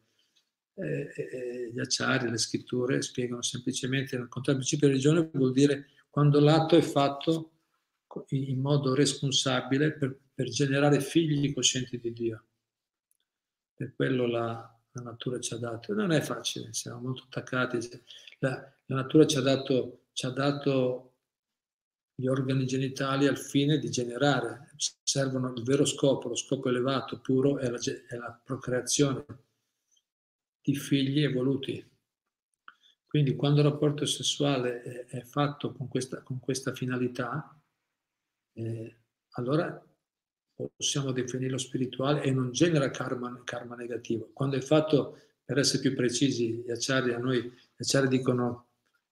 Eh, eh, gli acciari, le scritture spiegano semplicemente, contrario, il principio di religione vuol dire quando l'atto è fatto in modo responsabile per, per generare figli coscienti di Dio. Per quello la, la natura ci ha dato. Non è facile, siamo molto attaccati. La, la natura ci ha, dato, ci ha dato gli organi genitali al fine di generare, servono il vero scopo, lo scopo elevato, puro, è la, è la procreazione di figli evoluti. Quindi quando il rapporto sessuale è, è fatto con questa, con questa finalità, eh, allora possiamo definirlo spirituale e non genera karma, karma, negativo. Quando è fatto, per essere più precisi, gli acciari a noi, gli acciari dicono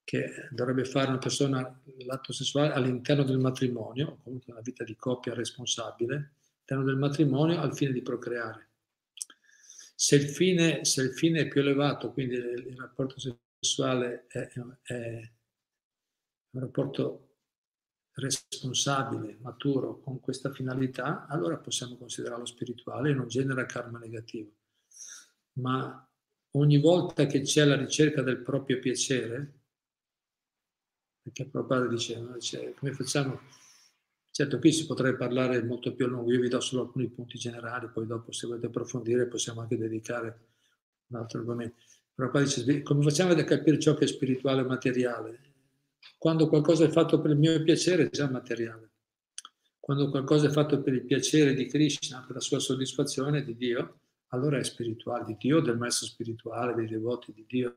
che dovrebbe fare una persona l'atto sessuale all'interno del matrimonio, comunque una vita di coppia responsabile, all'interno del matrimonio al fine di procreare. Se il fine, se il fine è più elevato, quindi il, rapporto sessuale è, è un rapporto responsabile, maturo, con questa finalità, allora possiamo considerarlo spirituale e non genera karma negativo. Ma ogni volta che c'è la ricerca del proprio piacere, perché Prabhupada diceva, cioè, come facciamo? Certo, qui si potrebbe parlare molto più a lungo, io vi do solo alcuni punti generali, poi dopo se volete approfondire possiamo anche dedicare un altro argomento. Prabhupada dice, come facciamo a capire ciò che è spirituale e materiale? Quando qualcosa è fatto per il mio piacere è già materiale. Quando qualcosa è fatto per il piacere di Krishna, per la sua soddisfazione di Dio, allora è spirituale, di Dio, del maestro spirituale, dei devoti di Dio.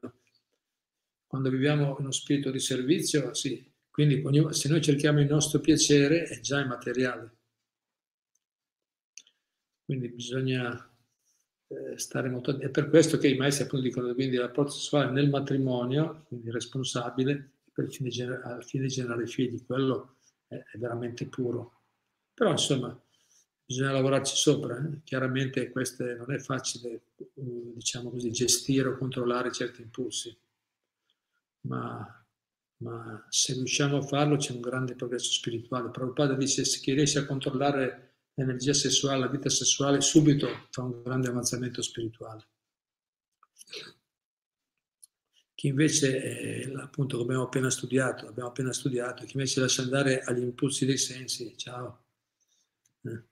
Quando viviamo in uno spirito di servizio, sì. Quindi se noi cerchiamo il nostro piacere è già immateriale. Quindi bisogna eh, stare molto... È per questo che i maestri appunto dicono quindi rapporto sessuale nel matrimonio, quindi responsabile, per il fine al fine di generare figli, quello è, è, veramente puro. Però insomma bisogna lavorarci sopra, eh? chiaramente queste, non è facile diciamo così, gestire o controllare certi impulsi, ma, ma, se riusciamo a farlo c'è un grande progresso spirituale. Prabhupada dice se chi riesce a controllare l'energia sessuale, la vita sessuale, subito fa un grande avanzamento spirituale. Chi invece, eh, appunto, come abbiamo appena studiato, abbiamo appena studiato, chi invece lascia andare agli impulsi dei sensi, ciao. Eh,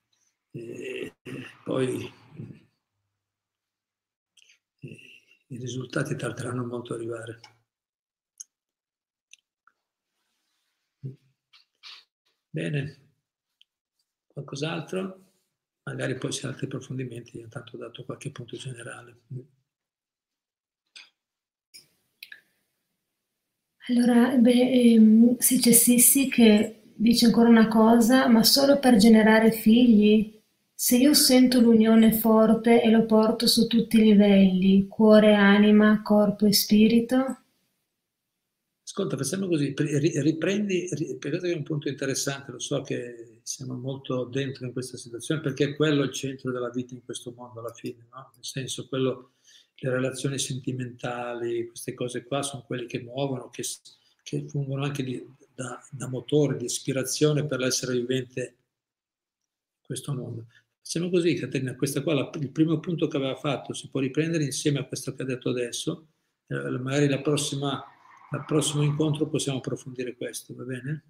e, poi eh, i risultati tarderanno molto a arrivare. Bene, qualcos'altro? Magari poi se altri approfondimenti, intanto ho dato qualche punto generale. Allora, beh, ehm, se c'è Sissi che dice ancora una cosa, ma solo per generare figli? Se io sento l'unione forte e lo porto su tutti i livelli, cuore, anima, corpo e spirito? Ascolta, facciamo così, riprendi, perché è un punto interessante, lo so che siamo molto dentro in questa situazione, perché quello è il centro della vita in questo mondo alla fine, no? Nel senso, quello le relazioni sentimentali, queste cose qua sono quelle che muovono, che, che fungono anche di, da, da, motore, di ispirazione per l'essere vivente in questo mondo. Facciamo così, Caterina, questo qua, la, il primo punto che aveva fatto, si può riprendere insieme a questo che ha detto adesso, eh, magari la prossima, al prossimo incontro possiamo approfondire questo, va bene?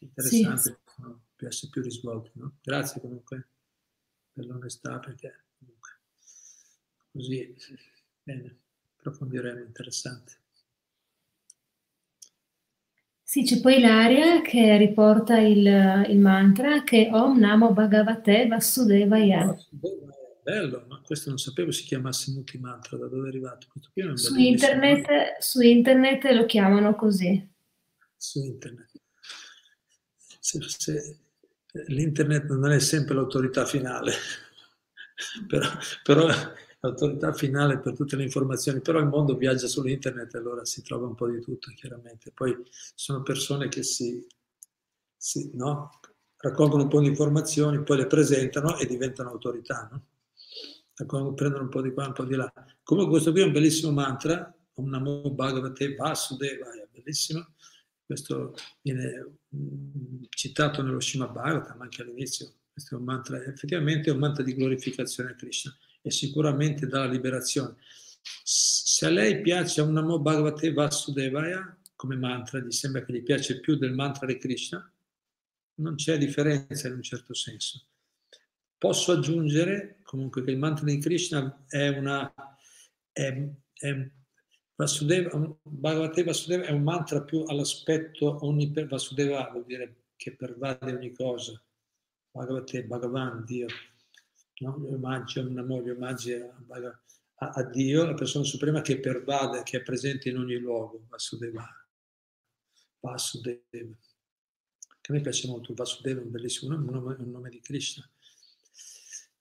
Interessante, sì. per essere più risvolti. No? Grazie comunque per l'onestà, perché Così, bene, approfondiremo, interessante. Sì, c'è poi l'aria che riporta il, il mantra che Om Namo Bhagavate Vasudevaya. Vasudevaya, bello, ma questo non sapevo si chiamasse Muti Mantra, da dove è arrivato? Su internet, su internet, lo chiamano così. Su internet. Se, se, l'internet non è sempre l'autorità finale, (laughs) però, però l'autorità finale per tutte le informazioni, però il mondo viaggia su internet e allora si trova un po' di tutto, chiaramente. Poi sono persone che si, si no? raccolgono un po' di informazioni, poi le presentano e diventano autorità, no? prendono un po' di qua, un po' di là. Comunque questo qui è un bellissimo mantra, Om Namo Bhagavate Vasudeva, è bellissimo. Questo viene mm, citato nello Shima Bhagavatam anche all'inizio. Questo è un mantra, effettivamente è un mantra di glorificazione a Krishna e sicuramente dalla liberazione. Se a lei piace un Namo Bhagavate Vasudevaya come mantra, gli sembra che gli piace più del mantra di Krishna, non c'è differenza in un certo senso. Posso aggiungere comunque che il mantra di Krishna è una... È, è, Vasudeva, Bhagavate Vasudeva è un mantra più all'aspetto onniper, Vasudeva vuol dire che pervade ogni cosa. Bhagavate, Bhagavan, Dio. No? Gli omaggi, gli omaggi a, a, a, Dio, la persona suprema che pervade, che è presente in ogni luogo, Vasudeva. Vasudeva. Che a me piace molto, Vasudeva è un bellissimo nome, un nome di Krishna.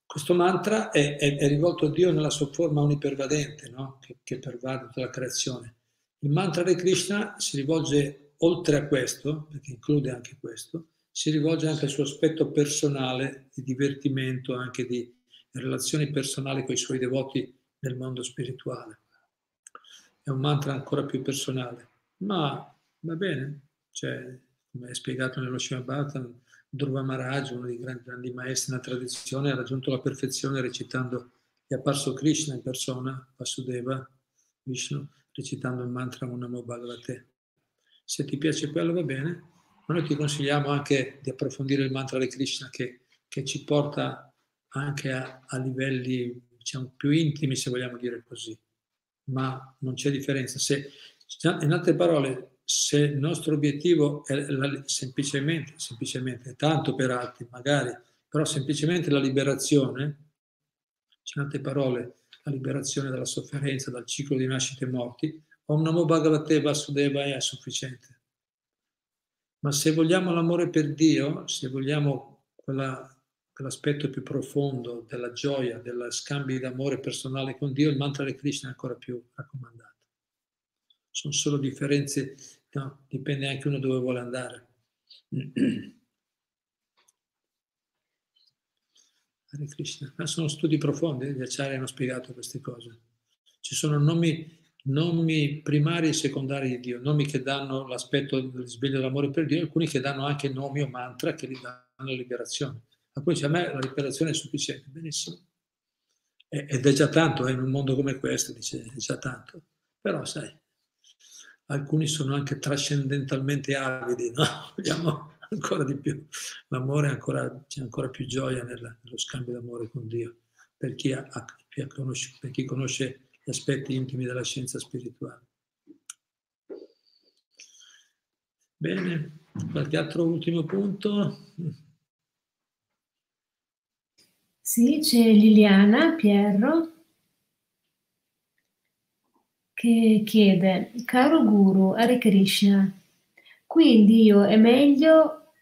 Questo mantra è, è, è, rivolto a Dio nella sua forma onnipervadente, no? che, che pervade tutta la creazione. Il mantra di Krishna si rivolge oltre a questo, perché include anche questo, si rivolge anche al suo aspetto personale, di divertimento, anche di relazioni personali con i suoi devoti nel mondo spirituale. È un mantra ancora più personale, ma va bene, cioè, come è spiegato nello Srimad Dhruva Maharaj, uno dei grandi, grandi maestri nella tradizione, ha raggiunto la perfezione recitando, è apparso Krishna in persona, Vasudeva, Vishnu, recitando il mantra Unamo Bhagavate. Se ti piace quello va bene, ma noi ti consigliamo anche di approfondire il mantra di Krishna che, che ci porta anche a, a livelli diciamo, più intimi, se vogliamo dire così. Ma non c'è differenza. Se, in altre parole, se il nostro obiettivo è la, semplicemente, semplicemente, tanto per altri magari, però semplicemente la liberazione, in altre parole, la liberazione dalla sofferenza, dal ciclo di nascite e morti, Om Namo Bhagavate Vasudeva è sufficiente. Ma se vogliamo l'amore per Dio, se vogliamo quella, quell'aspetto più profondo della gioia, dello scambio d'amore personale con Dio, il mantra di Krishna è ancora più raccomandato. Sono solo differenze No, dipende anche uno dove vuole andare. Hare Krishna. Ma sono studi profondi, gli acciari hanno spiegato queste cose. Ci sono nomi, nomi primari e secondari di Dio, nomi che danno l'aspetto del risveglio dell'amore per Dio, alcuni che danno anche nomi o mantra che gli danno liberazione. A cui dice a me la liberazione è sufficiente, benissimo. Ed è già tanto, eh, in un mondo come questo, dice, è già tanto. Però sai, alcuni sono anche trascendentalmente avidi, no? (laughs) vogliamo ancora di più. L'amore ancora, c'è ancora più gioia nella, nello scambio d'amore con Dio, per chi, ha, per chi conosce gli aspetti intimi della scienza spirituale. Bene, qualche altro ultimo punto? Sì, c'è Liliana Pierro che chiede, caro Guru, Hare Krishna, quindi io è meglio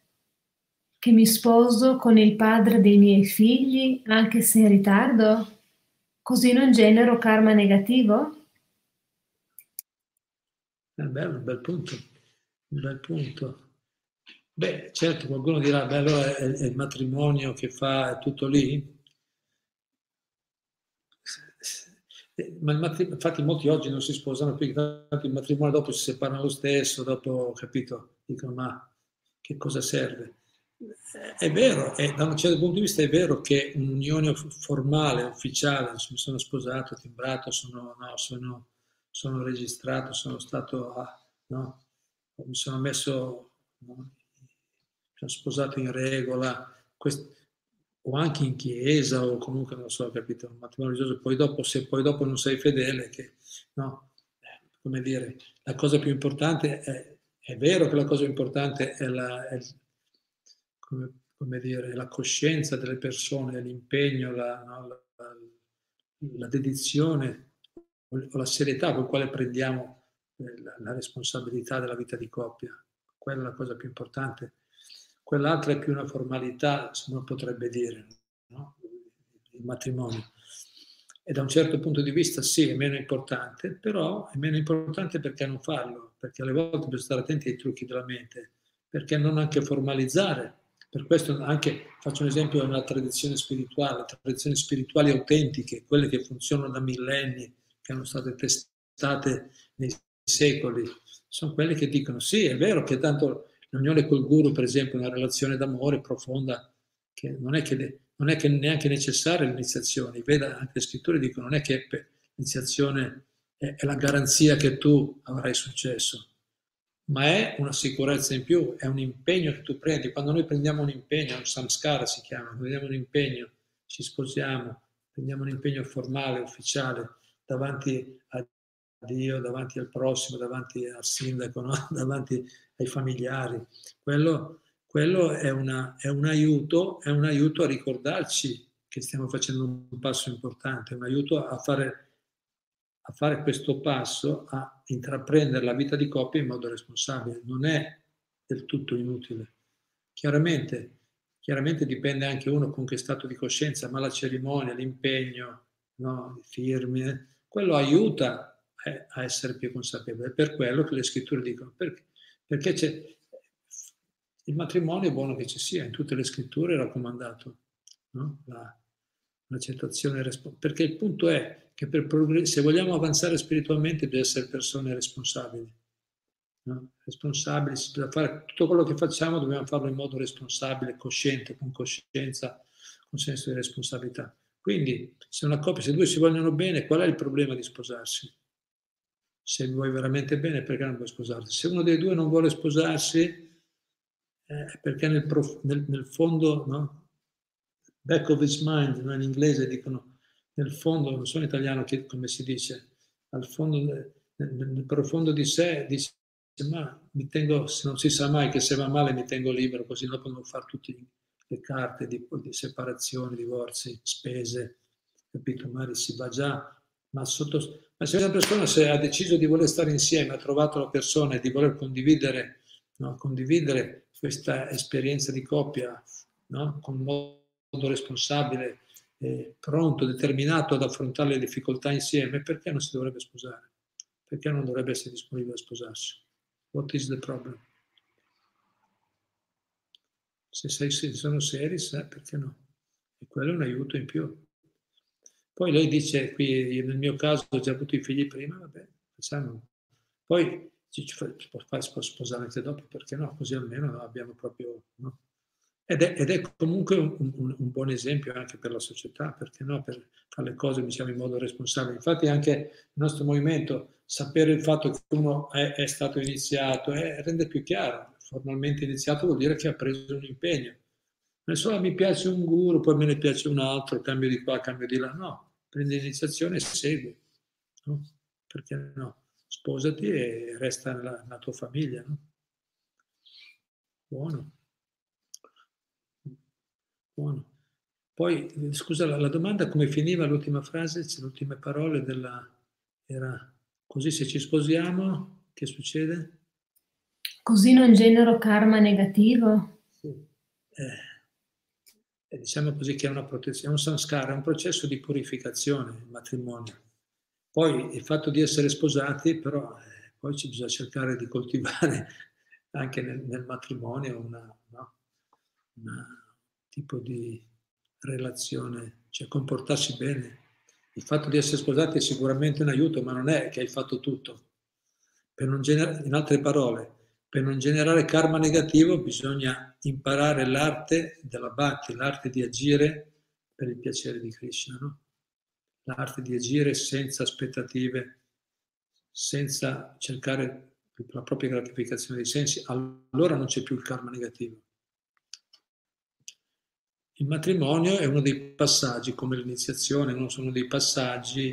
che mi sposo con il padre dei miei figli anche se in ritardo? Così non genero karma negativo? È bello, un bel punto, un bel punto. Beh, certo, qualcuno dirà, beh, allora è, è il matrimonio che fa, tutto lì? Eh, ma matrimonio, infatti molti oggi non si sposano più, tanto il matrimonio dopo si separano lo stesso, dopo, capito, dicono ma che cosa serve? È vero, è, da un certo punto di vista è vero che un'unione formale, ufficiale, mi sono sposato, timbrato, sono, no, sono, sono registrato, sono stato, a, no, mi sono messo, no, sono sposato in regola, questo, o anche in chiesa o comunque non so, capito, un matrimonio religioso, poi dopo, se poi dopo non sei fedele, che, no, come dire, la cosa più importante è, è vero che la cosa importante è la, è, come, come dire, la coscienza delle persone, l'impegno, la, no, la, la, dedizione o la serietà con quale prendiamo eh, la, la responsabilità della vita di coppia. Quella è la cosa più importante quell'altra è più una formalità, se uno potrebbe dire, no? il matrimonio. E da un certo punto di vista sì, è meno importante, però è meno importante perché non farlo, perché alle volte bisogna stare attenti ai trucchi della mente, perché non anche formalizzare. Per questo anche, faccio un esempio, nella tradizione spirituale, tradizioni spirituali autentiche, quelle che funzionano da millenni, che hanno state testate nei secoli, sono quelle che dicono sì, è vero che tanto L'unione col guru, per esempio, è una relazione d'amore profonda, che non è che, non è che neanche necessaria l'iniziazione. Veda, anche le scritture dicono, non è che l'iniziazione è, è la garanzia che tu avrai successo, ma è una sicurezza in più, è un impegno che tu prendi. Quando noi prendiamo un impegno, un samskara si chiama, prendiamo un impegno, ci sposiamo, prendiamo un impegno formale, ufficiale, davanti a Dio, davanti al prossimo, davanti al sindaco, no? (laughs) davanti ai familiari. Quello, quello è, una, è, un aiuto, è un aiuto a ricordarci che stiamo facendo un passo importante, un aiuto a fare a fare questo passo, a intraprendere la vita di coppia in modo responsabile. Non è del tutto inutile. Chiaramente, chiaramente dipende anche uno con che stato di coscienza, ma la cerimonia, l'impegno, no, i firmi, eh, quello aiuta eh, a essere più consapevole. È per quello che le scritture dicono, perché, perché c'è, il matrimonio è buono che ci sia, in tutte le scritture è raccomandato, no? la, l'accettazione, perché il punto è che progress- se vogliamo avanzare spiritualmente bisogna essere persone responsabili. No? Responsabili, fare tutto quello che facciamo dobbiamo farlo in modo responsabile, cosciente, con coscienza, con senso di responsabilità. Quindi, se una coppia, se due si vogliono bene, qual è il problema di sposarsi? Se vuoi veramente bene, perché non vuoi sposarsi? Se uno dei due non vuole sposarsi, eh, perché nel, prof, nel, nel fondo, no? Back of his mind, no? in inglese dicono nel fondo, non so in italiano come si dice, al fondo, nel, nel profondo di sé, dice, ma mi tengo, se non si sa mai che se va male mi tengo libero, così dopo non fare tutte le carte di, di separazione, divorzi, spese, capito? Magari si va già, ma, sotto, ma se una persona se ha deciso di voler stare insieme, ha trovato la persona e di voler condividere, no? condividere questa esperienza di coppia no? con modo responsabile, eh, pronto, determinato ad affrontare le difficoltà insieme, perché non si dovrebbe sposare? Perché non dovrebbe essere disponibile a sposarsi? What is the problem? Se, sei, se sono seri, sai perché no? E quello è un aiuto in più. Poi lei dice, qui nel mio caso ho già avuto i figli prima, vabbè, facciamo. Poi ci può sposare anche dopo, perché no? Così almeno abbiamo proprio... No? Ed è, ed è comunque un, un, un, buon esempio anche per la società, perché no? Per fare le cose diciamo, in modo responsabile. Infatti anche il nostro movimento, sapere il fatto che uno è, è stato iniziato, è, rende più chiaro. Formalmente iniziato vuol dire che ha preso un impegno. Non è solo mi piace un guru, poi me ne piace un altro, cambio di qua, cambio di là. No, prendi l'iniziazione e segui. No? Perché no? Sposati e resta nella, nella tua famiglia. No? Buono. Buono. Poi, eh, scusa, la, la domanda come finiva l'ultima frase, le ultime parole della... era così se ci sposiamo, che succede? Così non genero karma negativo? Sì. Eh, diciamo così che è una protezione, è un samskara, è un processo di purificazione, il matrimonio. Poi il fatto di essere sposati, però, eh, poi ci bisogna cercare di coltivare (laughs) anche nel, nel matrimonio una, no? una tipo di relazione, cioè comportarsi bene. Il fatto di essere sposati è sicuramente un aiuto, ma non è che hai fatto tutto. Gener- in altre parole, per non generare karma negativo bisogna imparare l'arte della bhakti, l'arte di agire per il piacere di Krishna, no? l'arte di agire senza aspettative, senza cercare la propria gratificazione dei sensi, allora non c'è più il karma negativo. Il matrimonio è uno dei passaggi, come l'iniziazione, non sono dei passaggi,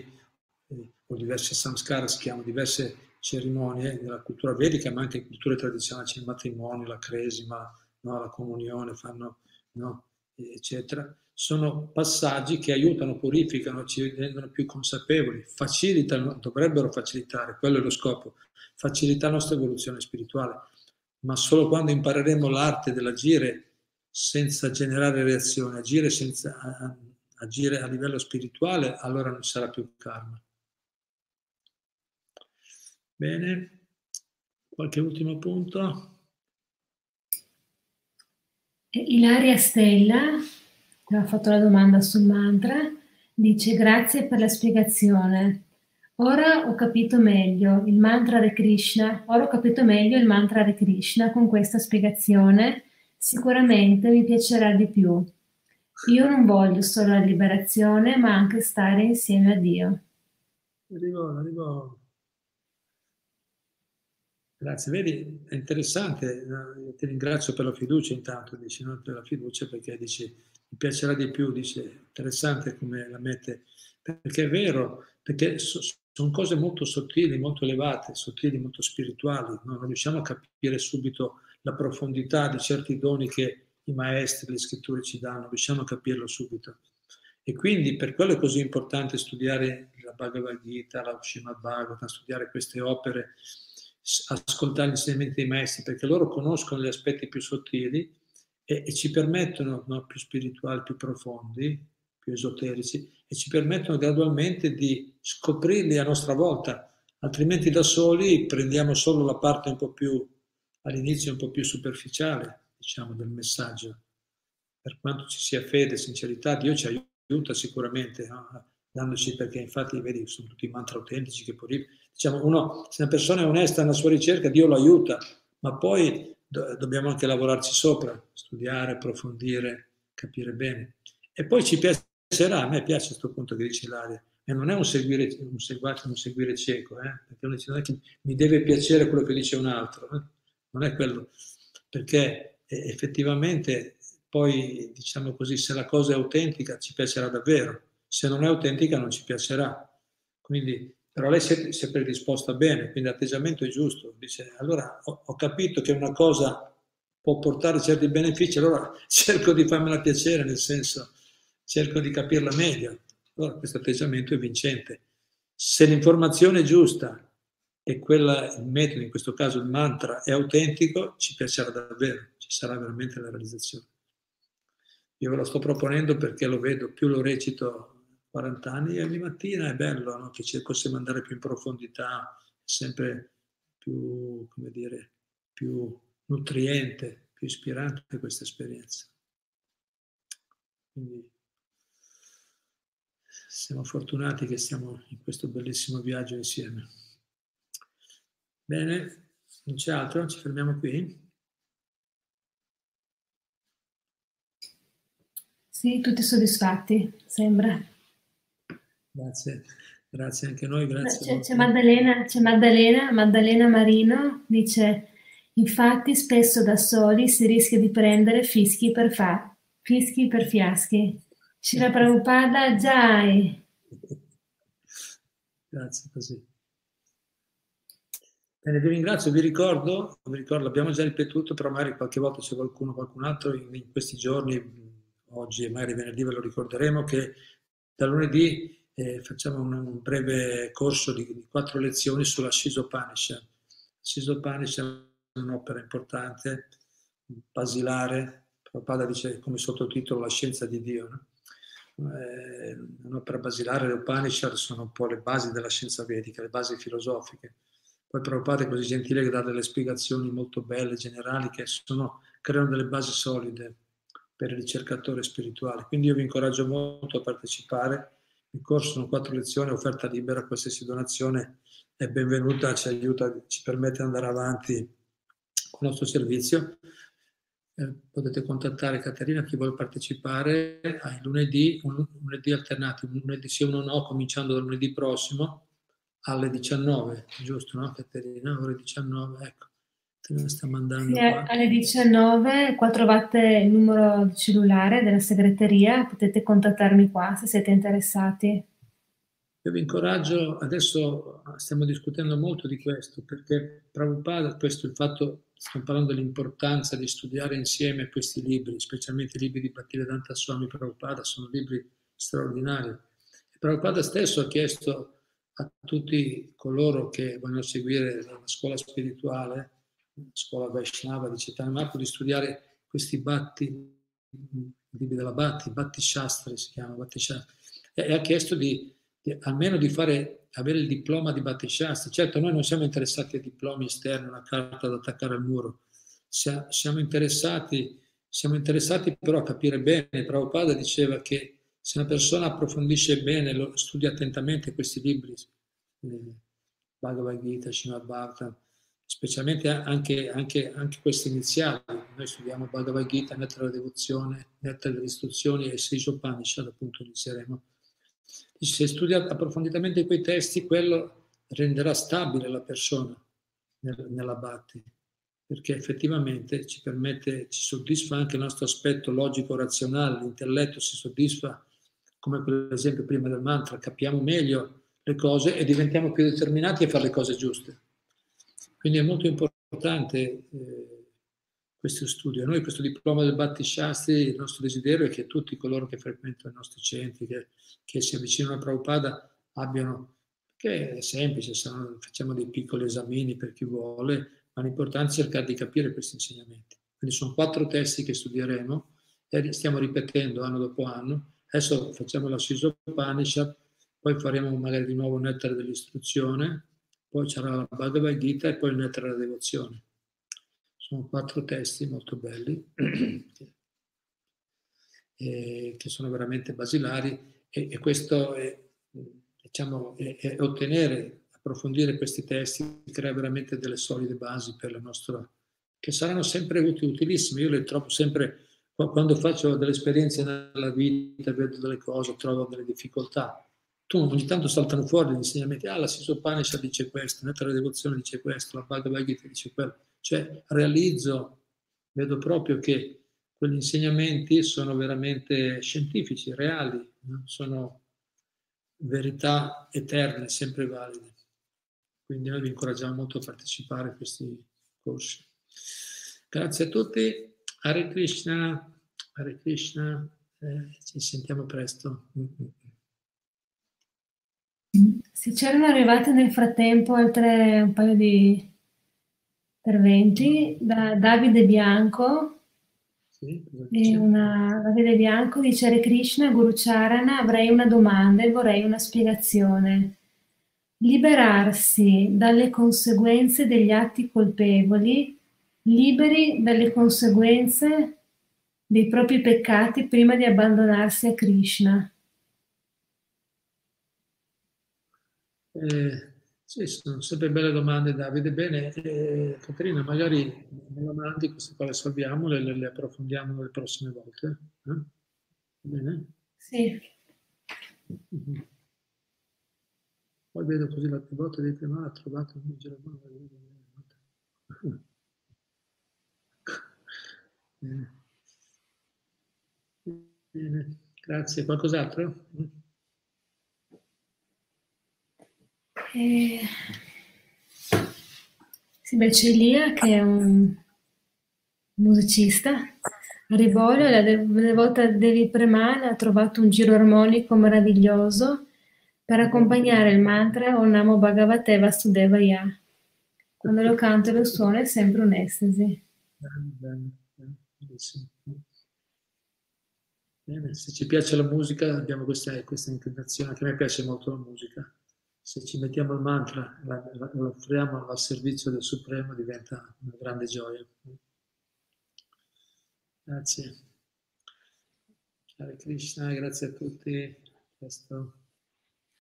eh, o diverse samskara si chiamano, diverse cerimonie nella cultura vedica, ma anche in culture tradizionali c'è il matrimonio, la cresima, no, la comunione, fanno, no, eccetera. Sono passaggi che aiutano, purificano, ci rendono più consapevoli, facilitano, dovrebbero facilitare, quello è lo scopo, facilitare la nostra evoluzione spirituale. Ma solo quando impareremo l'arte dell'agire senza generare reazione, agire, senza, agire a livello spirituale, allora non sarà più karma. Bene, qualche ultimo punto? Ilaria Stella, che ha fatto la domanda sul mantra, dice grazie per la spiegazione. Ora ho capito meglio il mantra di Krishna, ora ho capito meglio il mantra di Krishna con questa spiegazione Sicuramente mi piacerà di più. Io non voglio solo la liberazione, ma anche stare insieme a Dio. Arrivo, arrivo. Grazie, vedi, è interessante, ti ringrazio per la fiducia intanto, dici, non per la fiducia perché dici, mi piacerà di più, dice, interessante come la mette, perché è vero, perché so, sono cose molto sottili, molto elevate, sottili, molto spirituali, no? non riusciamo a capire subito la profondità di certi doni che i maestri, le scritture ci danno, riusciamo a capirlo subito. E quindi per quello è così importante studiare la Bhagavad Gita, la Srimad Bhagavatam, studiare queste opere, ascoltare gli insegnamenti dei maestri, perché loro conoscono gli aspetti più sottili e, e ci permettono, no, più spirituali, più profondi, più esoterici, e ci permettono gradualmente di scoprirli a nostra volta, altrimenti da soli prendiamo solo la parte un po' più, all'inizio un po' più superficiale, diciamo, del messaggio. Per quanto ci sia fede, sincerità, Dio ci aiuta sicuramente, no? dandoci, perché infatti, vedi, sono tutti mantra autentici che poi diciamo, uno, se una persona è onesta nella sua ricerca, Dio lo aiuta, ma poi do, dobbiamo anche lavorarci sopra, studiare, approfondire, capire bene. E poi ci piacerà, a me piace questo punto che dice Ilaria, e non è un seguire, un seguace, un seguire cieco, eh? perché uno dice non è che mi deve piacere quello che dice un altro, eh? Non è quello, perché effettivamente poi, diciamo così, se la cosa è autentica ci piacerà davvero, se non è autentica non ci piacerà. Quindi però lei si è, si è predisposta bene, quindi l'atteggiamento è giusto. Dice, allora ho, ho, capito che una cosa può portare certi benefici, allora (laughs) cerco di farmela piacere, nel senso cerco di capirla meglio. Allora questo atteggiamento è vincente. Se l'informazione è giusta e quella, il metodo, in questo caso il mantra, è autentico, ci piacerà davvero, ci sarà veramente la realizzazione. Io ve lo sto proponendo perché lo vedo, più lo recito 40 anni e ogni mattina è bello no? che ci possiamo andare più in profondità, sempre più, come dire, più nutriente, più ispirante questa esperienza. Quindi siamo fortunati che stiamo in questo bellissimo viaggio insieme. Bene, non c'è altro, ci fermiamo qui. Sì, tutti soddisfatti, sembra. Grazie, grazie anche a noi. Grazie c'è, c'è, Maddalena, c'è Maddalena, Maddalena Marino, dice infatti spesso da soli si rischia di prendere fischi per, fa, fischi per fiaschi. Shira Prabhupada Jai. Grazie così. Bene, vi ringrazio, vi ricordo, vi ricordo, l'abbiamo già ripetuto, però magari qualche volta c'è qualcuno, qualcun altro in, in questi giorni, oggi e magari venerdì ve lo ricorderemo, che da lunedì eh, facciamo un, un, breve corso di, di, quattro lezioni sulla Shisopanishad. Shisopanishad è un'opera importante, basilare, Prabhupada dice come sottotitolo la scienza di Dio. No? Eh, un'opera basilare, le Upanishad sono un po' le basi della scienza vedica, le basi filosofiche. Poi Prabhupada è così gentile che dà delle spiegazioni molto belle, generali, che sono, creano delle basi solide per il ricercatore spirituale. Quindi io vi incoraggio molto a partecipare il corso sono quattro lezioni, offerta libera, qualsiasi donazione è benvenuta, ci aiuta, ci permette di andare avanti con il nostro servizio. Eh, potete contattare Caterina, chi vuole partecipare, ai lunedì, un lunedì alternati, un lunedì sì, uno no, cominciando dal lunedì prossimo alle 19, giusto no Caterina? Ore 19, ecco sta mandando sì, alle 19 qua trovate il numero di cellulare della segreteria, potete contattarmi qua se siete interessati. Io vi incoraggio, adesso stiamo discutendo molto di questo, perché Prabhupada, questo il fatto, stiamo parlando dell'importanza di studiare insieme questi libri, specialmente i libri di Bhaktivedanta Swami Prabhupada, sono libri straordinari. Prabhupada stesso ha chiesto a tutti coloro che vogliono seguire la scuola spirituale scuola Vaishnava di Chaitanya Mahaprabhu di studiare questi batti, i libri della Batti, Batti Shastri si chiama, Batti Shastri, e, e ha chiesto di, di, almeno di fare, avere il diploma di Batti Shastri. Certo, noi non siamo interessati a diplomi esterni, una carta da attaccare al muro, siamo interessati, siamo interessati però a capire bene. Prabhupada diceva che se una persona approfondisce bene, lo, studia attentamente questi libri, eh, Bhagavad Gita, Srimad Bhagavatam, specialmente anche, anche, anche queste iniziali. Noi studiamo Bhagavad Gita, netta la devozione, netta le istruzioni e Sri Upanishad, appunto inizieremo. Se studia approfonditamente quei testi, quello renderà stabile la persona, nel, nella Bhakti, perché effettivamente ci permette, ci soddisfa anche il nostro aspetto logico-razionale, l'intelletto si soddisfa, come per esempio prima del mantra, capiamo meglio le cose e diventiamo più determinati a fare le cose giuste. Quindi è molto importante eh, questo studio. Noi questo diploma del Bhatti Shastri, il nostro desiderio è che tutti coloro che frequentano i nostri centri, che, che si avvicinano a Prabhupada, abbiano, che è semplice, sono, facciamo dei piccoli esamini per chi vuole, ma l'importante è cercare di capire questi insegnamenti. Quindi sono quattro testi che studieremo e stiamo ripetendo anno dopo anno. Adesso facciamo la Upanishad, poi faremo magari di nuovo il nettare dell'istruzione, poi c'era la Bhagavad Gita e poi il nettare della devozione. Sono quattro testi molto belli, (clears throat) che sono veramente basilari e, e questo è, diciamo, è, è ottenere, approfondire questi testi, crea veramente delle solide basi per la nostra, che saranno sempre utilissime. Io le trovo sempre, quando faccio delle esperienze nella vita, vedo delle cose, trovo delle difficoltà. Tu ogni tanto saltano fuori gli insegnamenti, ah la Sisopanisha dice questo, la devozione dice questo, la Bhagavad Gita dice quello. Cioè realizzo, vedo proprio che quegli insegnamenti sono veramente scientifici, reali, no? sono verità eterne, sempre valide. Quindi noi vi incoraggiamo molto a partecipare a questi corsi. Grazie a tutti, Hare Krishna, Hare Krishna, eh, ci sentiamo presto. Sì, c'erano arrivate nel frattempo altre un paio di interventi da Davide Bianco sì, e una, Davide Bianco dice Hare Krishna, Guru Charana, avrei una domanda e vorrei una spiegazione. Liberarsi dalle conseguenze degli atti colpevoli, liberi dalle conseguenze dei propri peccati prima di abbandonarsi a Krishna. Eh, sì, sono sempre belle domande Davide. Bene, eh, Caterina, magari me la mandi queste qua le salviamo, le, le approfondiamo le prossime volte. Eh? Bene? Sì. Mm-hmm. Poi vedo così l'altra volta dite, ma ha trovato un germano. Bene. Bene, grazie. Qualcos'altro? E... Sì, beh, c'è Elia che è un musicista. A Ribolio, la volta Devi Premana ha trovato un giro armonico meraviglioso per accompagnare il mantra Om Namo Bhagavate Vasudevaya. Quando lo canto e lo suono è sempre un'estasi. Bene, bene, se ci piace la musica abbiamo questa, questa inclinazione, anche a me piace molto la musica se ci mettiamo il mantra lo offriamo al servizio del Supremo diventa una grande gioia. Grazie. Hare Krishna, grazie a tutti.